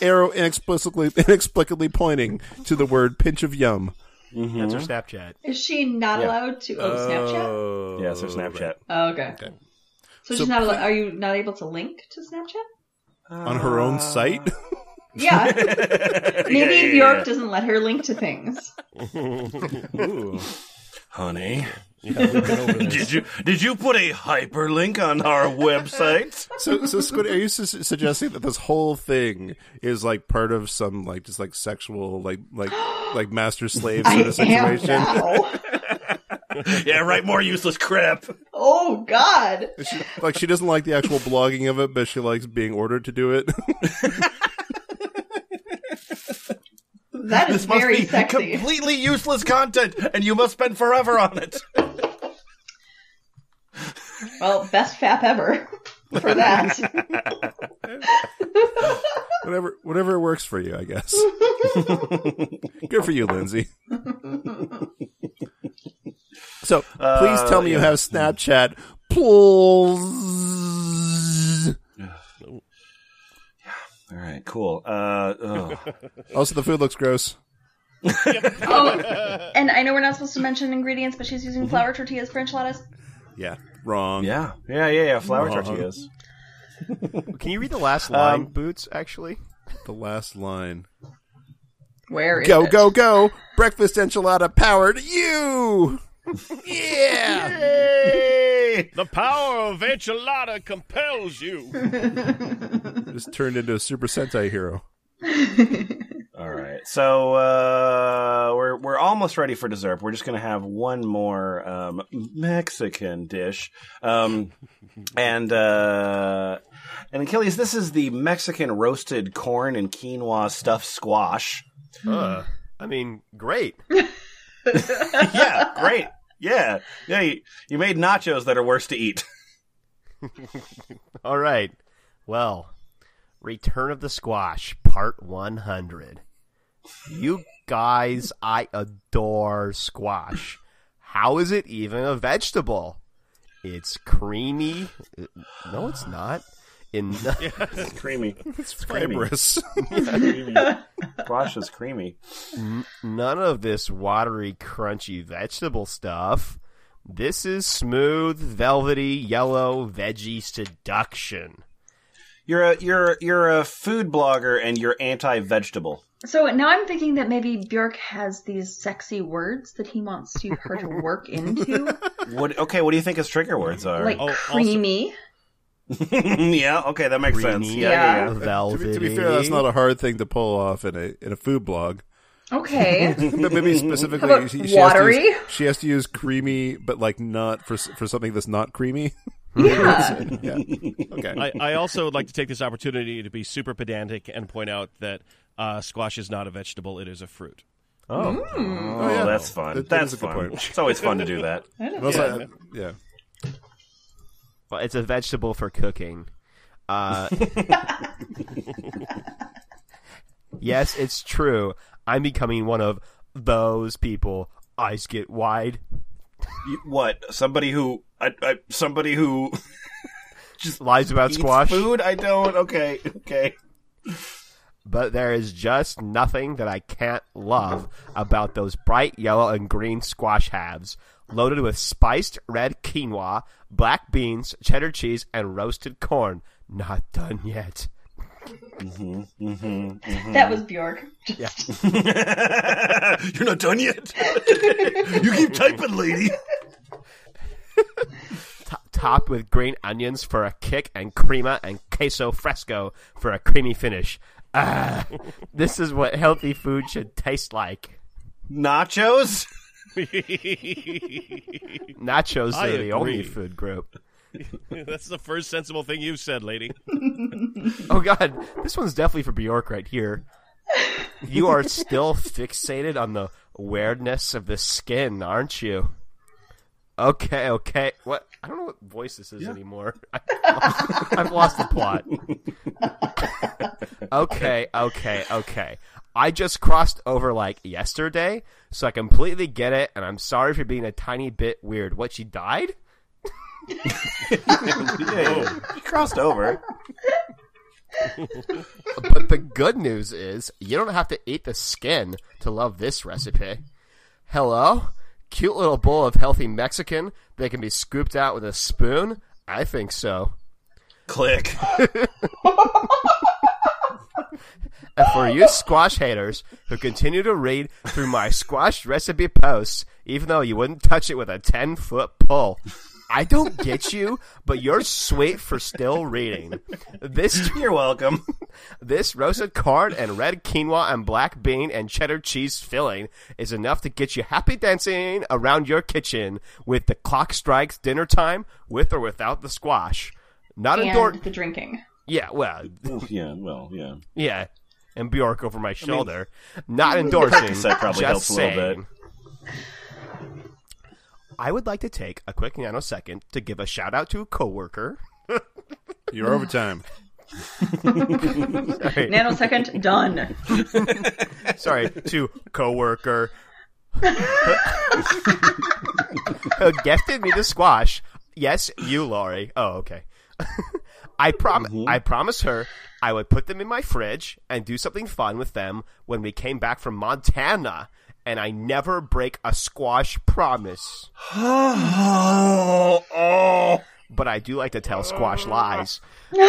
Arrow inexplicably, inexplicably pointing to the word pinch of yum. Mm-hmm. That's her Snapchat. is she not Yeah. allowed to? Oh, Snapchat. Oh, Yeah, so Snapchat. Oh, okay. So, So she's not. Al- are you not able to link to Snapchat? On her own uh, site? Yeah. Maybe Yeah, yeah, Bjork yeah. doesn't let her link to things. Honey, Yeah, we've been over this. did you did you put a hyperlink on our website? so, so Squid, are you su- suggesting that this whole thing is like part of some like just like sexual like like like master slave sort of am situation? now. yeah, write More useless crap. Oh God. She, like she doesn't like the actual blogging of it, but she likes being ordered to do it. That is This must very be sexy. completely useless content, and you must spend forever on it. Well, best fap ever for that. whatever, whatever works for you, I guess. Good for you, Lindsay. So please tell me you uh, have Snapchat, please. All right, cool. Uh. Also, the food looks gross. Oh, and I know we're not supposed to mention ingredients, but she's Mm-hmm. using flour tortillas for enchiladas. Yeah, wrong. yeah, yeah, yeah, yeah. Flour Wrong. tortillas. Can you read the last line, Um, Boots? Actually, The last line. Where is Go, it? go, go! Breakfast enchilada powered you! Yeah! Hey! The power of enchilada compels you. Just turned into a Super Sentai hero. All right, so uh, we're we're almost ready for dessert. We're just gonna have one more um, Mexican dish, um, and uh, and Achilles. This is the Mexican roasted corn and quinoa stuffed squash. uh, I mean, great. yeah, great. Yeah, yeah. You, you made nachos that are worse to eat. All right. Well, Return of the Squash, Part 100. You guys, I adore squash. How is it even a vegetable? It's creamy. Uh, no, it's not. In It's creamy. It's creamy. Fibrous. Squash is creamy. none of this watery, crunchy vegetable stuff. This is smooth, velvety, yellow veggie seduction. You're a you're you're a food blogger and you're anti-vegetable. So now I'm thinking that maybe Bjork has these sexy words that he wants to her to work into, What? Okay, what do you think his trigger words are? like Oh, also- creamy. yeah, okay, that makes sense. Creamy, Yeah, yeah, yeah. to, be, to be fair, that's not a hard thing to pull off in a in a food blog. Okay. But maybe specifically, How about she, she has to watery? use, she has to use creamy, but like not for for something that's not creamy. yeah. yeah. Okay. I, I also would like to take this opportunity to be super pedantic and point out that uh, squash is not a vegetable; it is a fruit. Oh, Oh, yeah. that's fun. That- that that's is a good fun. point. It's always fun to do that. And also, I- yeah. Well, it's a vegetable for cooking. Uh, yes, it's true. I'm becoming one of those people. Eyes get wide. You- what? Somebody who I, I somebody who just Lies about eats squash. food? I don't. Okay, okay. But there is just nothing that I can't love about those bright yellow and green squash halves, loaded with spiced red quinoa, black beans, cheddar cheese, and roasted corn. Not done yet. Mm-hmm, mm-hmm, mm-hmm. That was Bjork. You're not done yet. you keep typing, lady. T- topped with green onions for a kick and crema and queso fresco for a creamy finish. Ah, this is what healthy food should taste like. Nachos. Nachos I are the only food group. That's the first sensible thing you've said, lady. Oh god, this one's definitely for Bjork right here. You are still fixated on the weirdness of the skin, aren't you? Okay, okay. What? I don't know what voice this is anymore. I've lost the plot. okay, okay, okay. I just crossed over like yesterday, so I completely get it, and I'm sorry for being a tiny bit weird. What, she died? Yeah, you crossed over. But the good news is you don't have to eat the skin to love this recipe. Hello? Cute little bowl of healthy Mexican that can be scooped out with a spoon? I think so. Click. And for you squash haters who continue to read through my squash recipe posts, even though you wouldn't touch it with a 10 foot pole, I don't get you, but you're sweet for still reading. This You're welcome. This roasted corn and red quinoa and black bean and cheddar cheese filling is enough to get you happy dancing around your kitchen with the clock strikes dinner time with or without the squash. Not And endorsed. the drinking. Yeah, well, yeah, well, yeah. yeah. And Bjork over my shoulder. Not endorsing. Percocet probably just helps a little bit. saying. I would like to take a quick nanosecond to give a shout out to a coworker. You're overtime. Sorry. Nanosecond, done. sorry, to coworker who gifted me the squash. Yes, you, Laurie. Oh, okay. I prom- I promised her I would put them in my fridge and do something fun with them when we came back from Montana. And I never break a squash promise. Oh, oh. But I do like to tell squash lies.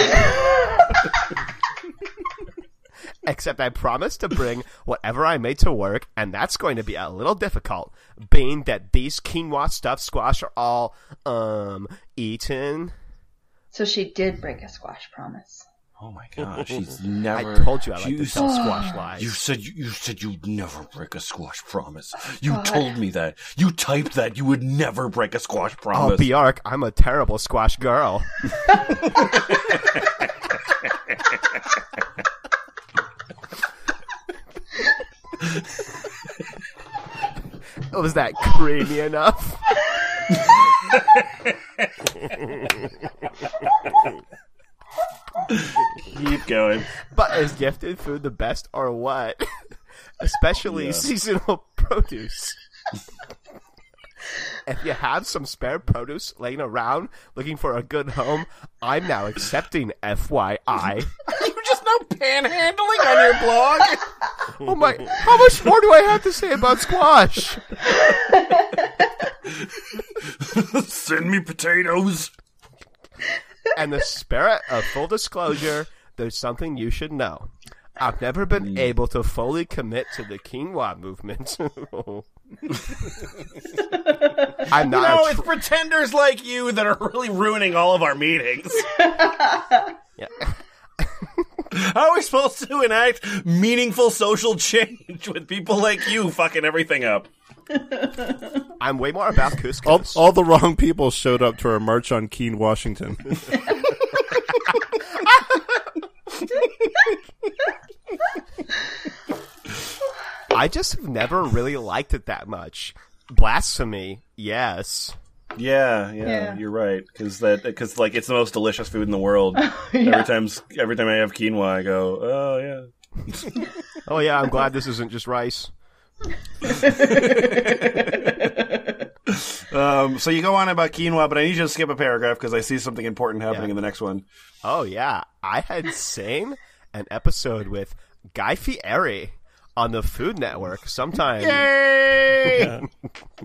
Except I promise to bring whatever I made to work, and that's going to be a little difficult, being that these quinoa stuffed squash are all, um, eaten. So she did break a squash promise. Oh my god, she's never. I told you I like you to tell squash lies. You said you, you said you'd never break a squash promise. You told me that. You typed that you would never break a squash promise. Oh, promise. Bjork, I'm a terrible squash girl. Was that creamy enough? Keep going. But is gifted food the best or what? Especially Yeah. seasonal produce. if you have some spare produce laying around looking for a good home, I'm now accepting FYI. Now panhandling on your blog. Oh my, how much more do I have to say about squash? Send me potatoes. And the spirit of full disclosure, there's something you should know. I've never been mm. able to fully commit to the quinoa movement. I'm not. No, a it's pretenders like you that are really ruining all of our meetings. Yeah. How are we supposed to enact meaningful social change with people like you fucking everything up? I'm way more about All, couscous. all the wrong people showed up to our march on Keene, Washington. I just have never really liked it that much. Blasphemy, yes. Yeah, yeah, Yeah. you're right. Because that, because like it's the most delicious food in the world. Every time, every time I have quinoa, I go, oh yeah. Oh yeah, I'm glad this isn't just rice. Um, so you go on about quinoa, but I need you to skip a paragraph because I see something important happening Yeah. in the next one. Oh yeah, I had seen an episode with Guy Fieri on the Food Network sometime. Yay!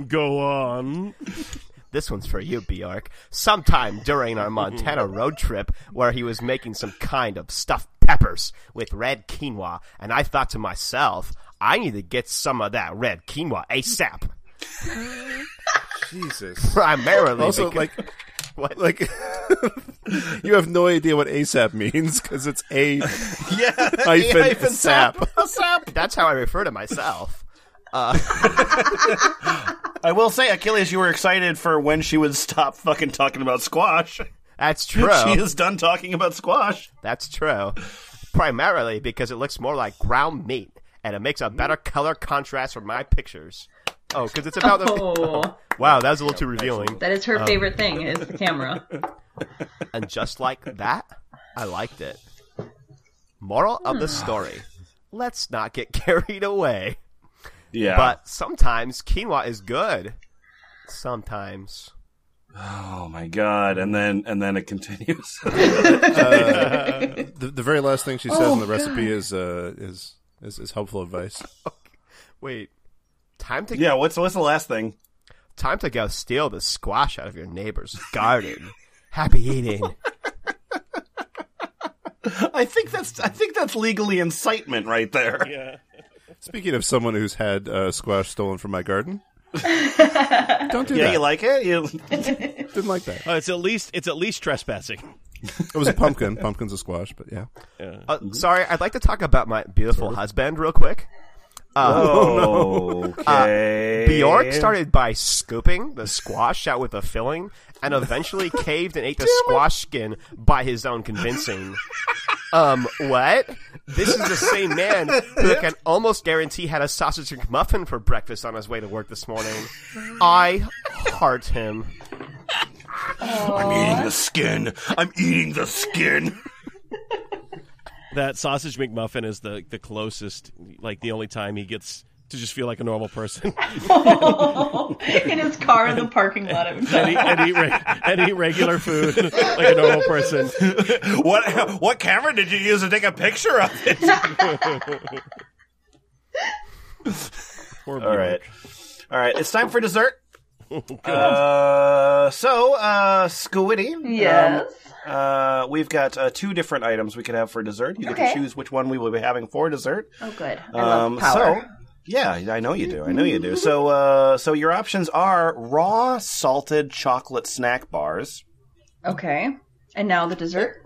Go on. This one's for you, Bjork. Sometime during our Montana road trip, where he was making some kind of stuffed peppers with red quinoa, and I thought to myself, I need to get some of that red quinoa ASAP. Jesus. Primarily, Also, because- like, what? like you have no idea what ASAP means because it's a Yeah, hyphen, hyphen sap. that's how I refer to myself. I will say, Achilles, you were excited for when she would stop fucking talking about squash. That's true. She is done talking about squash. That's true. Primarily because it looks more like ground meat, and it makes a better color contrast for my pictures. Oh, because it's about the. Oh, Wow, that was a little too revealing. that is Um, her favorite thing is the camera. And just like that, I liked it. Moral of the story: Let's not get carried away. Yeah. But sometimes quinoa is good. Sometimes. oh my god! And then and then it continues. The, the very last thing she says Oh, in the recipe is, uh, is is is helpful advice. Wait. Time to yeah. What's what's the last thing? time to go steal the squash out of your neighbor's garden. Happy eating. I think that's I think that's legally incitement right there. Yeah. Speaking of someone who's had uh, squash stolen from my garden, don't do that. Yeah, that. you like it? You, Didn't like that. Oh, it's at least it's at least trespassing. It was a pumpkin. Pumpkin's a squash, but yeah. Uh, Sorry, I'd like to talk about my beautiful husband real quick. oh, okay. Bjork started by scooping the squash out with a filling and eventually caved and ate the squash skin by his own convincing. Um, what? This is the same man who can almost guarantee had a sausage and McMuffin for breakfast on his way to work this morning. I heart him. I'm eating the skin. I'm eating the skin. That sausage McMuffin is the the closest, like the only time he gets to just feel like a normal person in his car in the parking lot of and eat and eat, re- and eat regular food like a normal person. What what camera did you use to take a picture of it? Poor All right. Bjork. All right, it's time for dessert. Uh, so, uh, Squiddy. Yes. Um, uh, we've got uh, two different items we could have for dessert. You get to choose which one we will be having for dessert. Oh, good. I Um, love power. so, yeah, I know you do. I know you do. So, uh, so your options are raw salted chocolate snack bars, Okay. And now the dessert.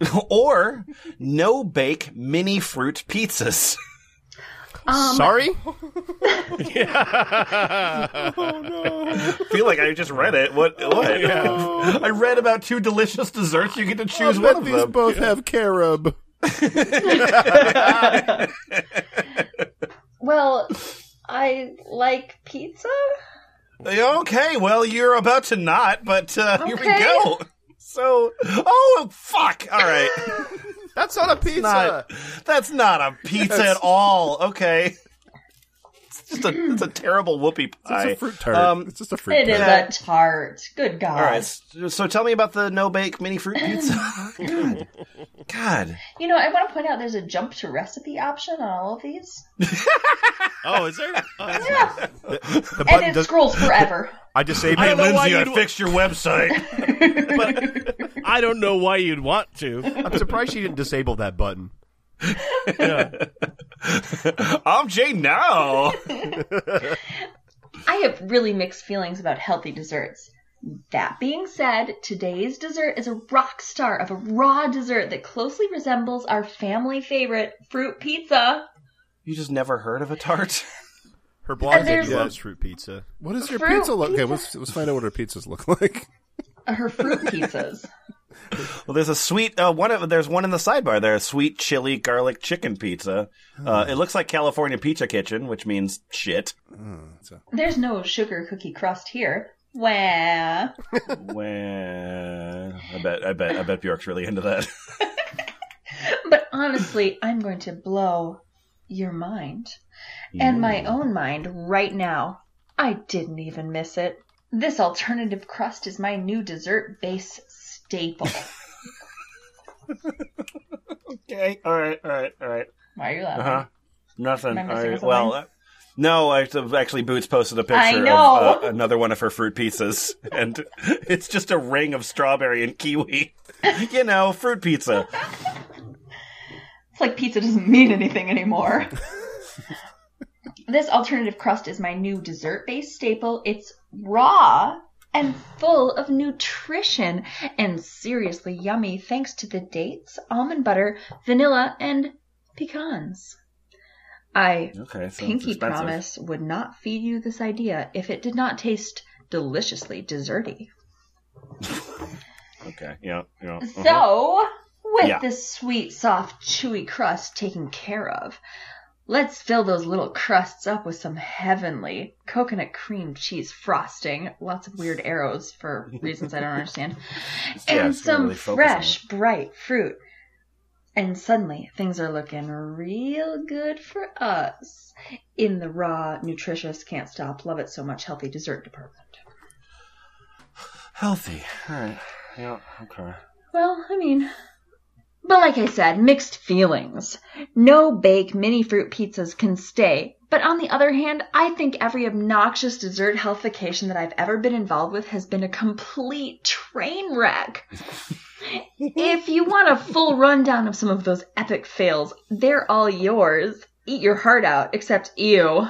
or no bake mini fruit pizzas. Um, Sorry? I feel like I just read it. What? What? I read about two delicious desserts. You get to choose bet one of these them. both have carob. Well, I like pizza. Okay, well, you're about to not, but uh, here we Okay. go. So, oh fuck! All right, That's not a pizza. not that's not a pizza at all. Okay, it's just a it's a terrible whoopie pie. It's a fruit tart. Um, it's just a fruit It is tart. a tart. Good God. all right, so, so tell me about the no bake mini fruit pizza. God, God, You know, I want to point out there's a jump to recipe option on all of these, Oh, is there? Oh, Yeah. The and it does, scrolls forever. I disabled I don't Lindsay, I you'd- fixed your website. but I don't know why you'd want to. I'm surprised she didn't disable that button. I'm Jay now. I have really mixed feelings about healthy desserts. That being said, today's dessert is a rock star of a raw dessert that closely resembles our family favorite fruit pizza. You just never heard of a tart? Her blonde there's- baby loves fruit pizza. What does your Fruit pizza look? Okay, let's let's find out what her pizzas look like. Her fruit pizzas. Well, there's a sweet uh, one. Of, there's one in the sidebar there. A sweet chili garlic chicken pizza. Uh, it looks like California Pizza Kitchen, which means shit. There's no sugar cookie crust here. Wah. well, I bet, I bet, I bet Bjork's really into that. But honestly, I'm going to blow your mind and my own mind right now. I didn't even miss it. This alternative crust is my new dessert base staple. okay, all right, all right, all right. Why are you laughing? Uh huh. Nothing. Am I All missing right. something? Well, uh, no. I, actually, Boots posted a picture of uh, another one of her fruit pizzas, and it's just a ring of strawberry and kiwi. you know, fruit pizza. It's like pizza doesn't mean anything anymore. this alternative crust is my new dessert based staple. It's raw and full of nutrition and seriously yummy thanks to the dates, almond butter, vanilla, and pecans. I Okay, so pinky promise would not feed you this idea if it did not taste deliciously desserty. Okay, yeah, yeah. uh-huh. So, with Yeah. this sweet, soft, chewy crust taken care of, let's fill those little crusts up with some heavenly coconut cream cheese frosting. Lots of weird arrows for reasons I don't understand. Yeah, and some really fresh, bright fruit. And suddenly, things are looking real good for us in the raw, nutritious, can't stop, love it so much healthy dessert department. Healthy. All right. Yeah. Okay. Well, I mean, but like I said, mixed feelings. No bake mini fruit pizzas can stay. But on the other hand, I think every obnoxious dessert healthification that I've ever been involved with has been a complete train wreck. if you want a full rundown of some of those epic fails, they're all yours. Eat your heart out, except ew.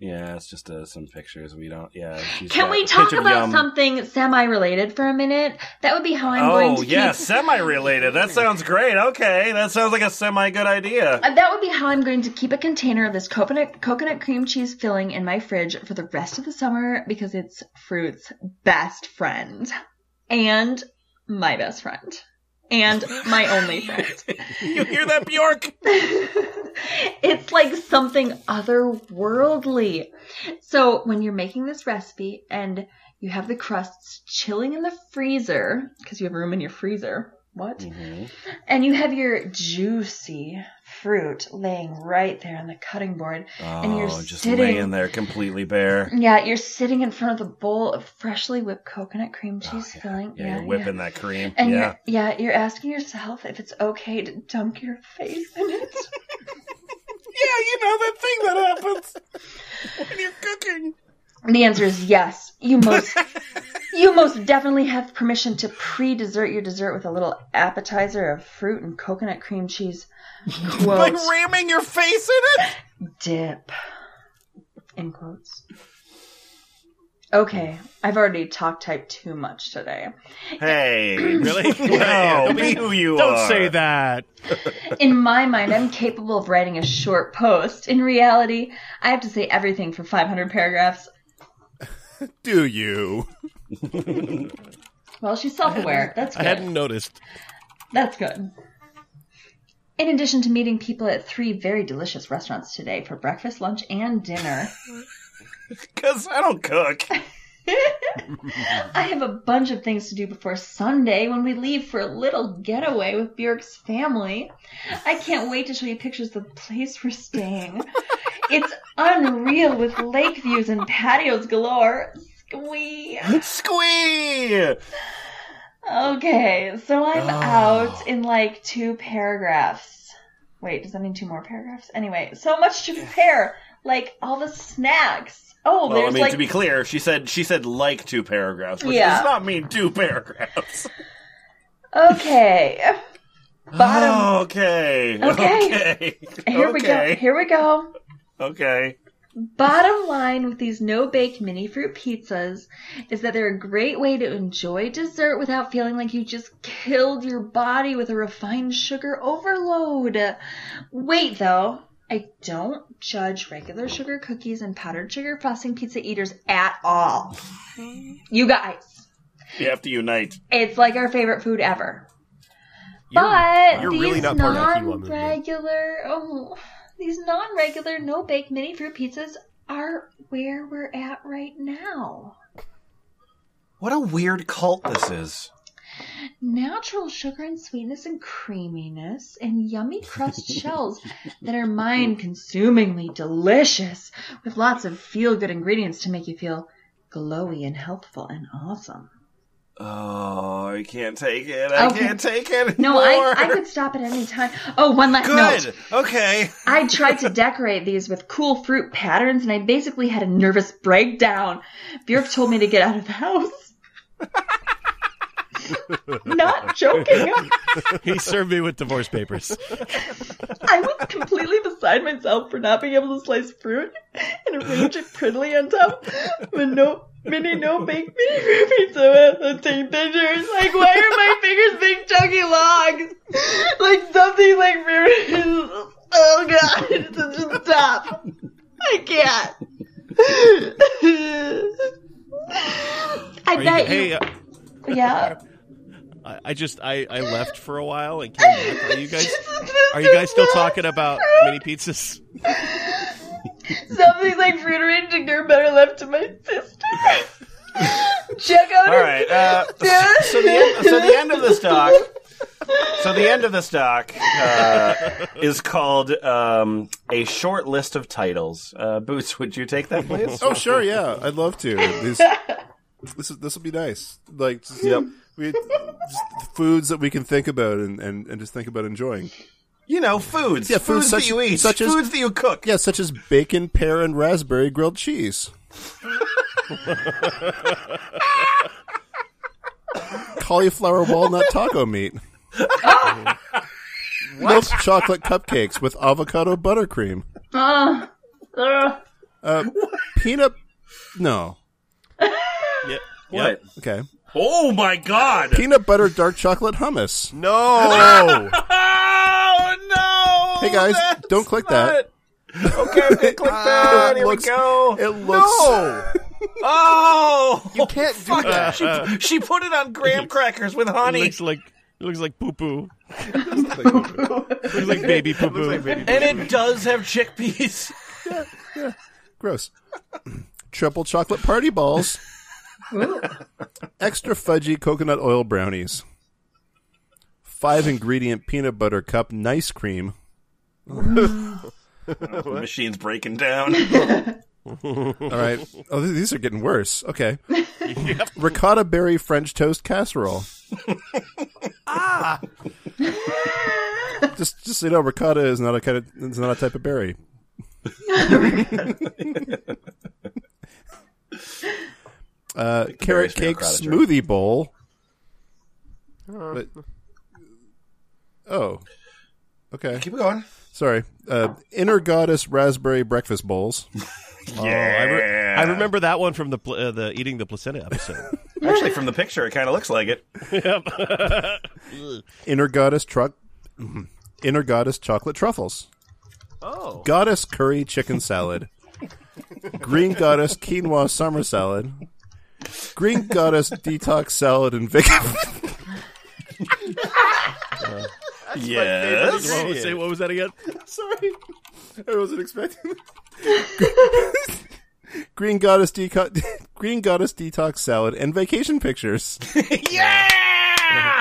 Yeah, it's just uh, some pictures. We don't. Yeah. she's Can we talk about yum. something semi-related for a minute? That would be how I'm going Oh to yeah, keep semi-related. That sounds great. Okay, that sounds like a semi-good idea. Uh, That would be how I'm going to keep a container of this coconut coconut cream cheese filling in my fridge for the rest of the summer because it's fruit's best friend and my best friend and my only friend. you hear that, Bjork? it's like something otherworldly. So when you're making this recipe and you have the crusts chilling in the freezer because you have room in your freezer. What? Mm-hmm. And you have your juicy fruit laying right there on the cutting board. and you're Oh, just sitting laying there completely bare. Yeah, you're sitting in front of the bowl of freshly whipped coconut cream cheese filling. Oh, Yeah, you're whipping that cream. And yeah. you're yeah, you're asking yourself if it's okay to dunk your face in it. Yeah, you know that thing that happens when you're cooking. The answer is yes. You most you most definitely have permission to pre-dessert your dessert with a little appetizer of fruit and coconut cream cheese. Like Quote ramming your face in it. dip. In quotes. Okay, I've already talk typed too much today. Hey, Really? no, be who you Don't are. say that. In my mind, I'm capable of writing a short post. In reality, I have to say everything for 500 paragraphs. Do you? Well, she's self-aware. That's good. I hadn't noticed. That's good. In addition to meeting people at three very delicious restaurants today for breakfast, lunch, and dinner, Because I don't cook. I have a bunch of things to do before Sunday when we leave for a little getaway with Bjork's family. I can't wait to show you pictures of the place we're staying. It's unreal with lake views and patios galore. Squee. Squee! Okay, so I'm ah. out in like two paragraphs. Wait, does that mean two more paragraphs? Anyway, so much to prepare. Like all the snacks. Oh, Well, I mean, like to be clear, she said she said like two paragraphs, which Yeah. does not mean two paragraphs. okay. Bottom. Okay. Okay. Okay. Here we go. Here we go. Okay. Bottom line with these no bake mini fruit pizzas is that they're a great way to enjoy dessert without feeling like you just killed your body with a refined sugar overload. Wait though, I don't judge regular sugar cookies and powdered sugar frosting pizza eaters at all. Mm-hmm. You guys, You have to unite. it's like our favorite food ever. You're- But you're these really not part of that quinoa movement. non-regular, oh, these non-regular no-bake mini fruit pizzas are where we're at right now. What a weird cult this is. Natural sugar and sweetness and creaminess and yummy crust shells that are mind-consumingly delicious with lots of feel-good ingredients to make you feel glowy and healthful and awesome. Oh, I can't take it. I Okay. can't take it No. I, I could stop at any time. Oh, one last note. Good. Okay. I tried to decorate these with cool fruit patterns and I basically had a nervous breakdown. Bjork told me to get out of the house. not joking. He served me with divorce papers. I was completely beside myself for not being able to slice fruit and arrange it prettily on top with no mini no baked mini pizza and taking pictures. Like why are my fingers big chunky logs? Like something like fruit. Is Oh god, just stop. I can't. I Are you- bet hey, you. uh, Yeah. I, I just I, I left for a while and came back. Are you guys are you guys still talking about mini pizzas? Something like fruit arranging are better left to my sister. Check out All her. right. Uh, so, so the end, so the end of this doc. So the end of this doc uh, is called um, a short list of titles. Uh, Boots, would you take that, please? Oh, sure, yeah, I'd love to. This, this is this will be nice. Like, Yep. We, just foods that we can think about and, and, and just think about enjoying. You know, foods. Yeah, foods, foods that you eat, such as- foods that you cook. Yeah, such as bacon, pear, and raspberry grilled cheese. Cauliflower walnut taco meat. Milk chocolate cupcakes with avocado buttercream. Uh, uh, Uh, peanut. No. Yeah. What? Okay. Oh my God! Peanut butter dark chocolate hummus. No. Oh. oh no! Hey, guys, That's don't click not- that. Okay, okay, click ah, that. Here looks- we go. It looks. No. Oh, You can't do fuck that. She, she put it on graham crackers with It honey, looks like it looks like poo poo. looks like baby poo poo. and it does have chickpeas. Yeah. Gross. Triple chocolate party balls. Extra fudgy coconut oil brownies. Five ingredient peanut butter cup nice cream. Oh, The machine's breaking down. All right. Oh, these are getting worse. Okay. Ricotta berry French toast casserole. ah. just, just so you know, ricotta is not a kind of, it's not a type of berry. Uh, carrot cake are ricotta, smoothie bowl. But, oh, okay. Keep going. Sorry. Uh, inner goddess raspberry breakfast bowls. Oh, I, re- I remember that one from the pl- uh, the eating the placenta episode. Actually, from the picture, it kind of looks like it. Yep. Inner goddess truck. Inner goddess chocolate truffles. Oh. Goddess curry chicken salad. Green goddess quinoa summer salad. Green goddess detox salad and vegan. yes. what, was, say, what was that again? Sorry, I wasn't expecting. Green goddess deco- Green goddess detox salad and vacation pictures. yeah.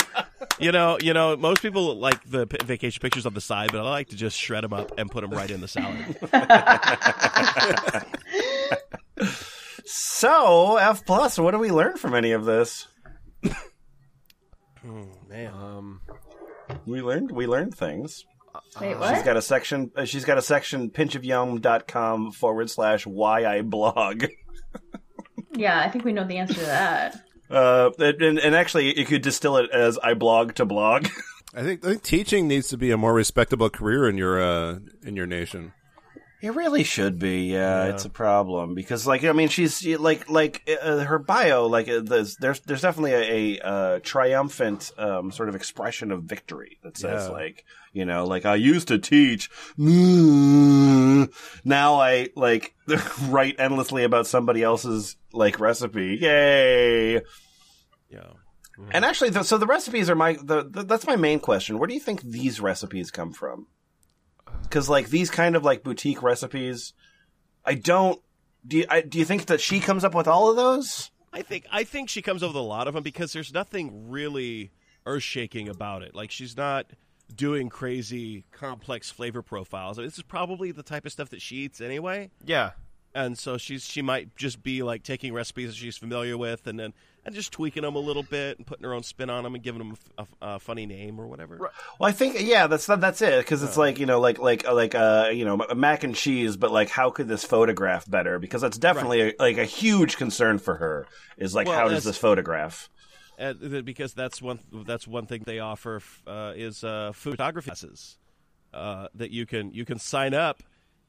You know, you know, most people like the p- vacation pictures on the side, but I like to just shred them up and put them right in the salad. So F plus, what do we learn from any of this? oh, Man, Um. We learned we learned things. wait, She's what? got a section. Uh, she's got a section pinchofyum.com forward slash why I blog. Yeah, I think we know the answer to that. Uh, and, and actually, you could distill it as I blog to blog. I think, I think teaching needs to be a more respectable career in your uh, in your nation. It really should be. Yeah, it's a problem because, like, I mean, she's like, like uh, her bio, like, uh, there's there's there's definitely a, a uh, triumphant um, sort of expression of victory that says, Yeah. like, you know, like I used to teach, now I like write endlessly about somebody else's like recipe. Yay! yeah. And actually, the, so the recipes are my the, the that's my main question. Where do you think these recipes come from? Because like these kind of like boutique recipes, I don't. Do you, I, do you think that she comes up with all of those? I think I think she comes up with a lot of them because there's nothing really earth shaking about it. Like she's not doing crazy complex flavor profiles. I mean, this is probably the type of stuff that she eats anyway. Yeah. and so she's she might just be like taking recipes that she's familiar with and then and just tweaking them a little bit and putting her own spin on them and giving them a, a- a funny name or whatever. Well, I think yeah, that's that's it. Because it's like you know, like like like uh you know, mac and cheese, but like how could this photograph better? Because that's definitely a, like a huge concern for her. Is like Well, how does this photograph? uh, because that's one that's one thing they offer uh, is uh, photography classes uh, that you can you can sign up.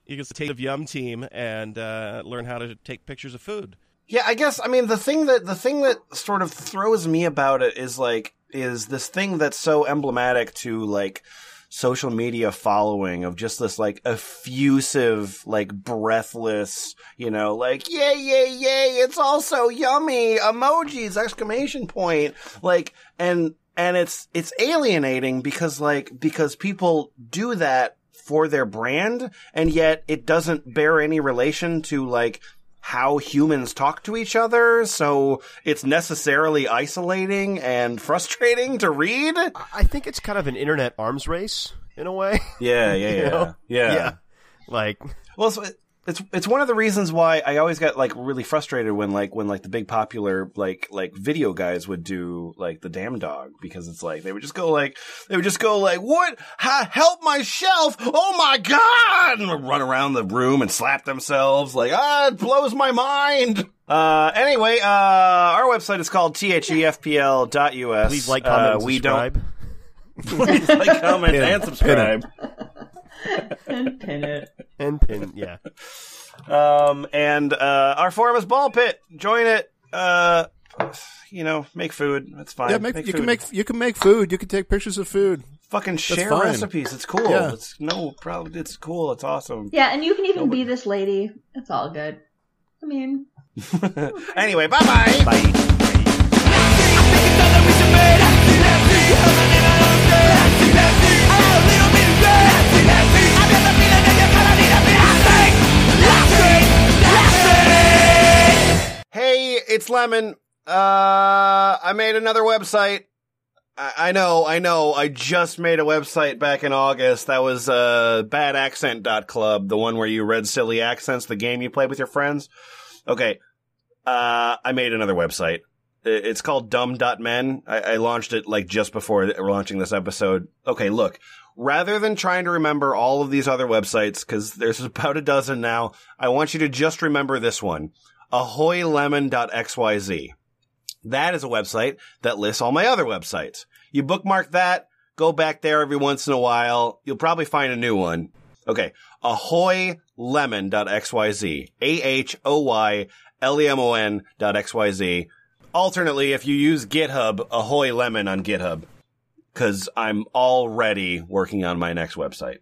You can take the Yum team and uh, learn how to take pictures of food. Yeah, I guess I mean the thing that the thing that sort of throws me about it is like is this thing that's so emblematic to like social media following of just this like effusive, like breathless, you know, like yay, yay, yay, it's all so yummy, emojis, exclamation point, like, and, and it's, it's alienating because like, because people do that for their brand and yet it doesn't bear any relation to like, how humans talk to each other, so it's necessarily isolating and frustrating to read. I think it's kind of an internet arms race in a way. Yeah, yeah, yeah, yeah. yeah. Like, Well, it's, it's it's one of the reasons why I always got like really frustrated when like when like the big popular like like video guys would do like the damn dog because it's like they would just go like they would just go like what ha, help my shelf oh my god and run around the room and slap themselves like ah it blows my mind. Uh, anyway, uh, our website is called thefpl.us. please like, comment, uh, we subscribe. don't please like, comment, and subscribe. and pin it. and pin. Yeah. Um, and uh, our forum is Ball Pit. Join it. Uh, you know, make food. That's fine. Yeah, make, you food. can make you can make food. You can take pictures of food. fucking share recipes. It's cool. Yeah. It's no problem. It's cool. It's awesome. Yeah, and you can even be this lady. It's all good. I mean, Anyway, bye bye. Bye. Hey, it's Lemon. Uh, I made another website. I, I know, I know. I just made a website back in August. That was uh, badaccent.club, the one where you read silly accents, the game you played with your friends. Okay. Uh, I made another website. It's called dumb.men. I, I launched it like just before launching this episode. Okay, look. Rather than trying to remember all of these other websites, because there's about a dozen now, I want you to just remember this one. ahoylemon.xyz. That is a website that lists all my other websites. You bookmark that, go back there every once in a while. You'll probably find a new one. Okay. ahoylemon.xyz. A-H-O-Y-L-E-M-O-N dot XYZ. Alternately, if you use GitHub, ahoy lemon on GitHub. Cause I'm already working on my next website.